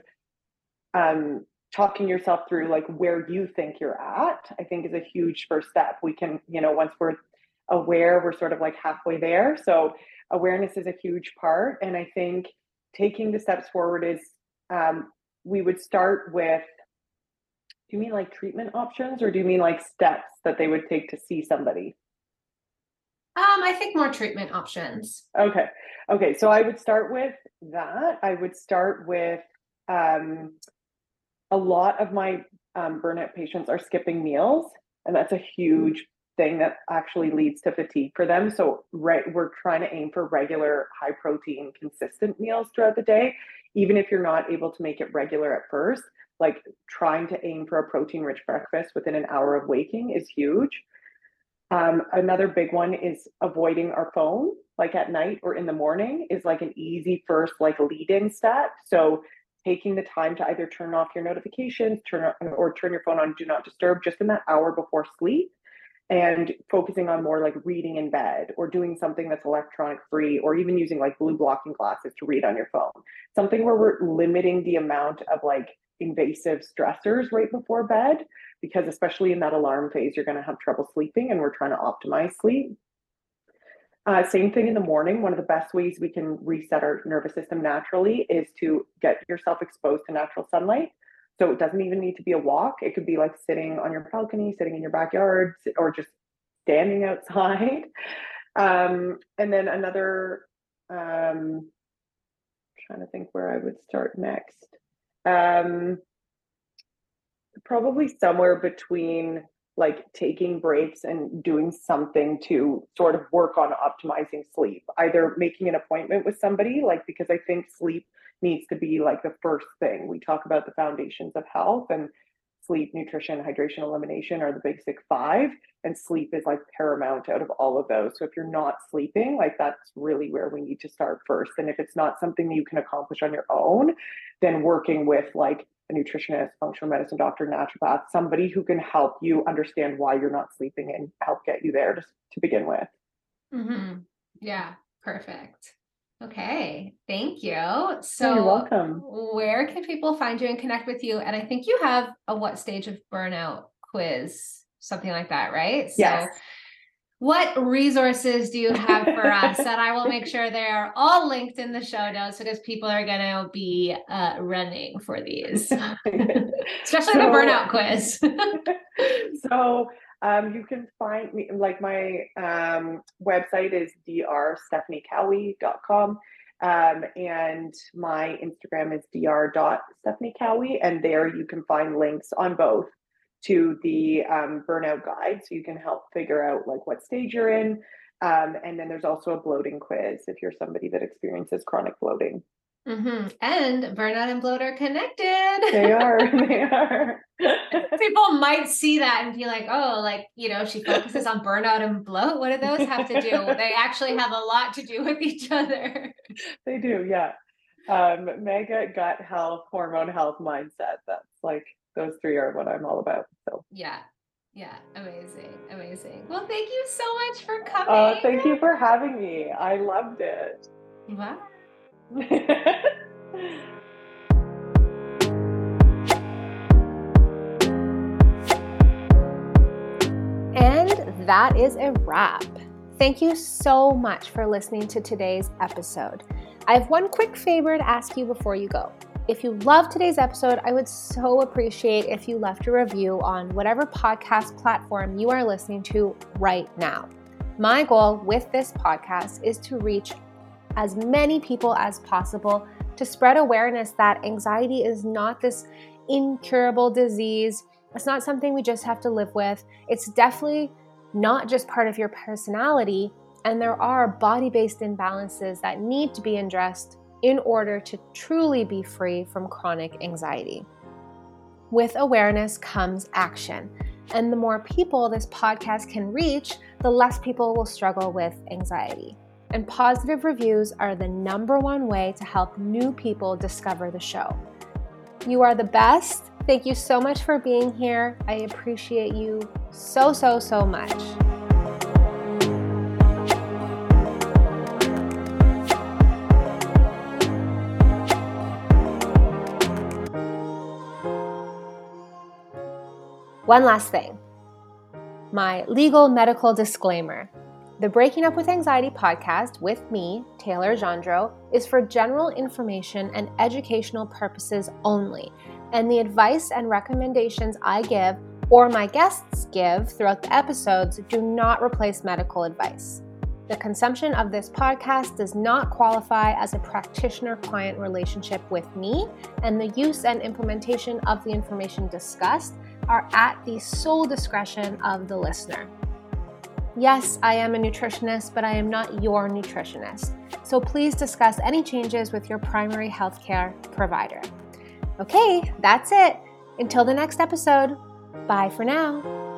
um, talking yourself through like where you think you're at i think is a huge first step we can you know once we're aware we're sort of like halfway there so awareness is a huge part and i think taking the steps forward is um, we would start with do you mean like treatment options or do you mean like steps that they would take to see somebody um, I think more treatment options. Okay. Okay. So I would start with that. I would start with um, a lot of my um, burnout patients are skipping meals, and that's a huge thing that actually leads to fatigue for them. So, right, we're trying to aim for regular, high protein, consistent meals throughout the day, even if you're not able to make it regular at first. Like trying to aim for a protein rich breakfast within an hour of waking is huge. Um, another big one is avoiding our phone, like at night or in the morning, is like an easy first like lead in step. So taking the time to either turn off your notifications, turn or turn your phone on do not disturb just in that hour before sleep and focusing on more like reading in bed or doing something that's electronic free or even using like blue blocking glasses to read on your phone. Something where we're limiting the amount of like invasive stressors right before bed because especially in that alarm phase you're going to have trouble sleeping and we're trying to optimize sleep uh, same thing in the morning. One of the best ways we can reset our nervous system naturally is to get yourself exposed to natural sunlight. So it doesn't even need to be a walk. It could be like sitting on your balcony, sitting in your backyard, or just standing outside. Um, and then another, um, trying to think where I would start next. Um, probably somewhere between like taking breaks and doing something to sort of work on optimizing sleep either making an appointment with somebody like because i think sleep needs to be like the first thing. We talk about the foundations of health and sleep nutrition hydration elimination are the basic five and sleep is like paramount out of all of those. So if you're not sleeping like that's really where we need to start first. And if it's not something you can accomplish on your own then working with like a nutritionist, functional medicine doctor, naturopath, somebody who can help you understand why you're not sleeping and help get you there just to begin with. Mm-hmm. Yeah, perfect. Okay, thank you. So, oh, you're welcome. Where can people find you and connect with you? And I think you have a what stage of burnout quiz, something like that, right? Yes. So, what resources do you have for us? and I will make sure they are all linked in the show notes because people are going to be uh, running for these, especially so, the burnout quiz. so um, you can find me, like my um, website is drstephaniecowie.com. Um, and my Instagram is dr.stephaniecowie. And there you can find links on both to the um, burnout guide so you can help figure out like what stage you're in um, and then there's also a bloating quiz if you're somebody that experiences chronic bloating Mm-hmm. And burnout and bloat are connected. They are. They are. People might see that and be like, oh, like, you know, she focuses on burnout and bloat. What do those have to do? they actually have a lot to do with each other. They do, yeah. Um, mega gut health, hormone health, mindset. That's like those three are what I'm all about. So yeah. Yeah, amazing, amazing. Well, thank you so much for coming. Oh, uh, thank you for having me. I loved it. Bye. and that is a wrap. Thank you so much for listening to today's episode. I have one quick favor to ask you before you go. If you love today's episode, I would so appreciate if you left a review on whatever podcast platform you are listening to right now. My goal with this podcast is to reach as many people as possible to spread awareness that anxiety is not this incurable disease. It's not something we just have to live with. It's definitely not just part of your personality, and there are body based imbalances that need to be addressed in order to truly be free from chronic anxiety. With awareness comes action. And the more people this podcast can reach, the less people will struggle with anxiety. And positive reviews are the number one way to help new people discover the show. You are the best. Thank you so much for being here. I appreciate you so, so, so much. One last thing my legal medical disclaimer. The Breaking Up with Anxiety podcast with me, Taylor Gendron, is for general information and educational purposes only, and the advice and recommendations I give or my guests give throughout the episodes do not replace medical advice. The consumption of this podcast does not qualify as a practitioner client relationship with me, and the use and implementation of the information discussed are at the sole discretion of the listener. Yes, I am a nutritionist, but I am not your nutritionist. So please discuss any changes with your primary healthcare provider. Okay, that's it. Until the next episode, bye for now.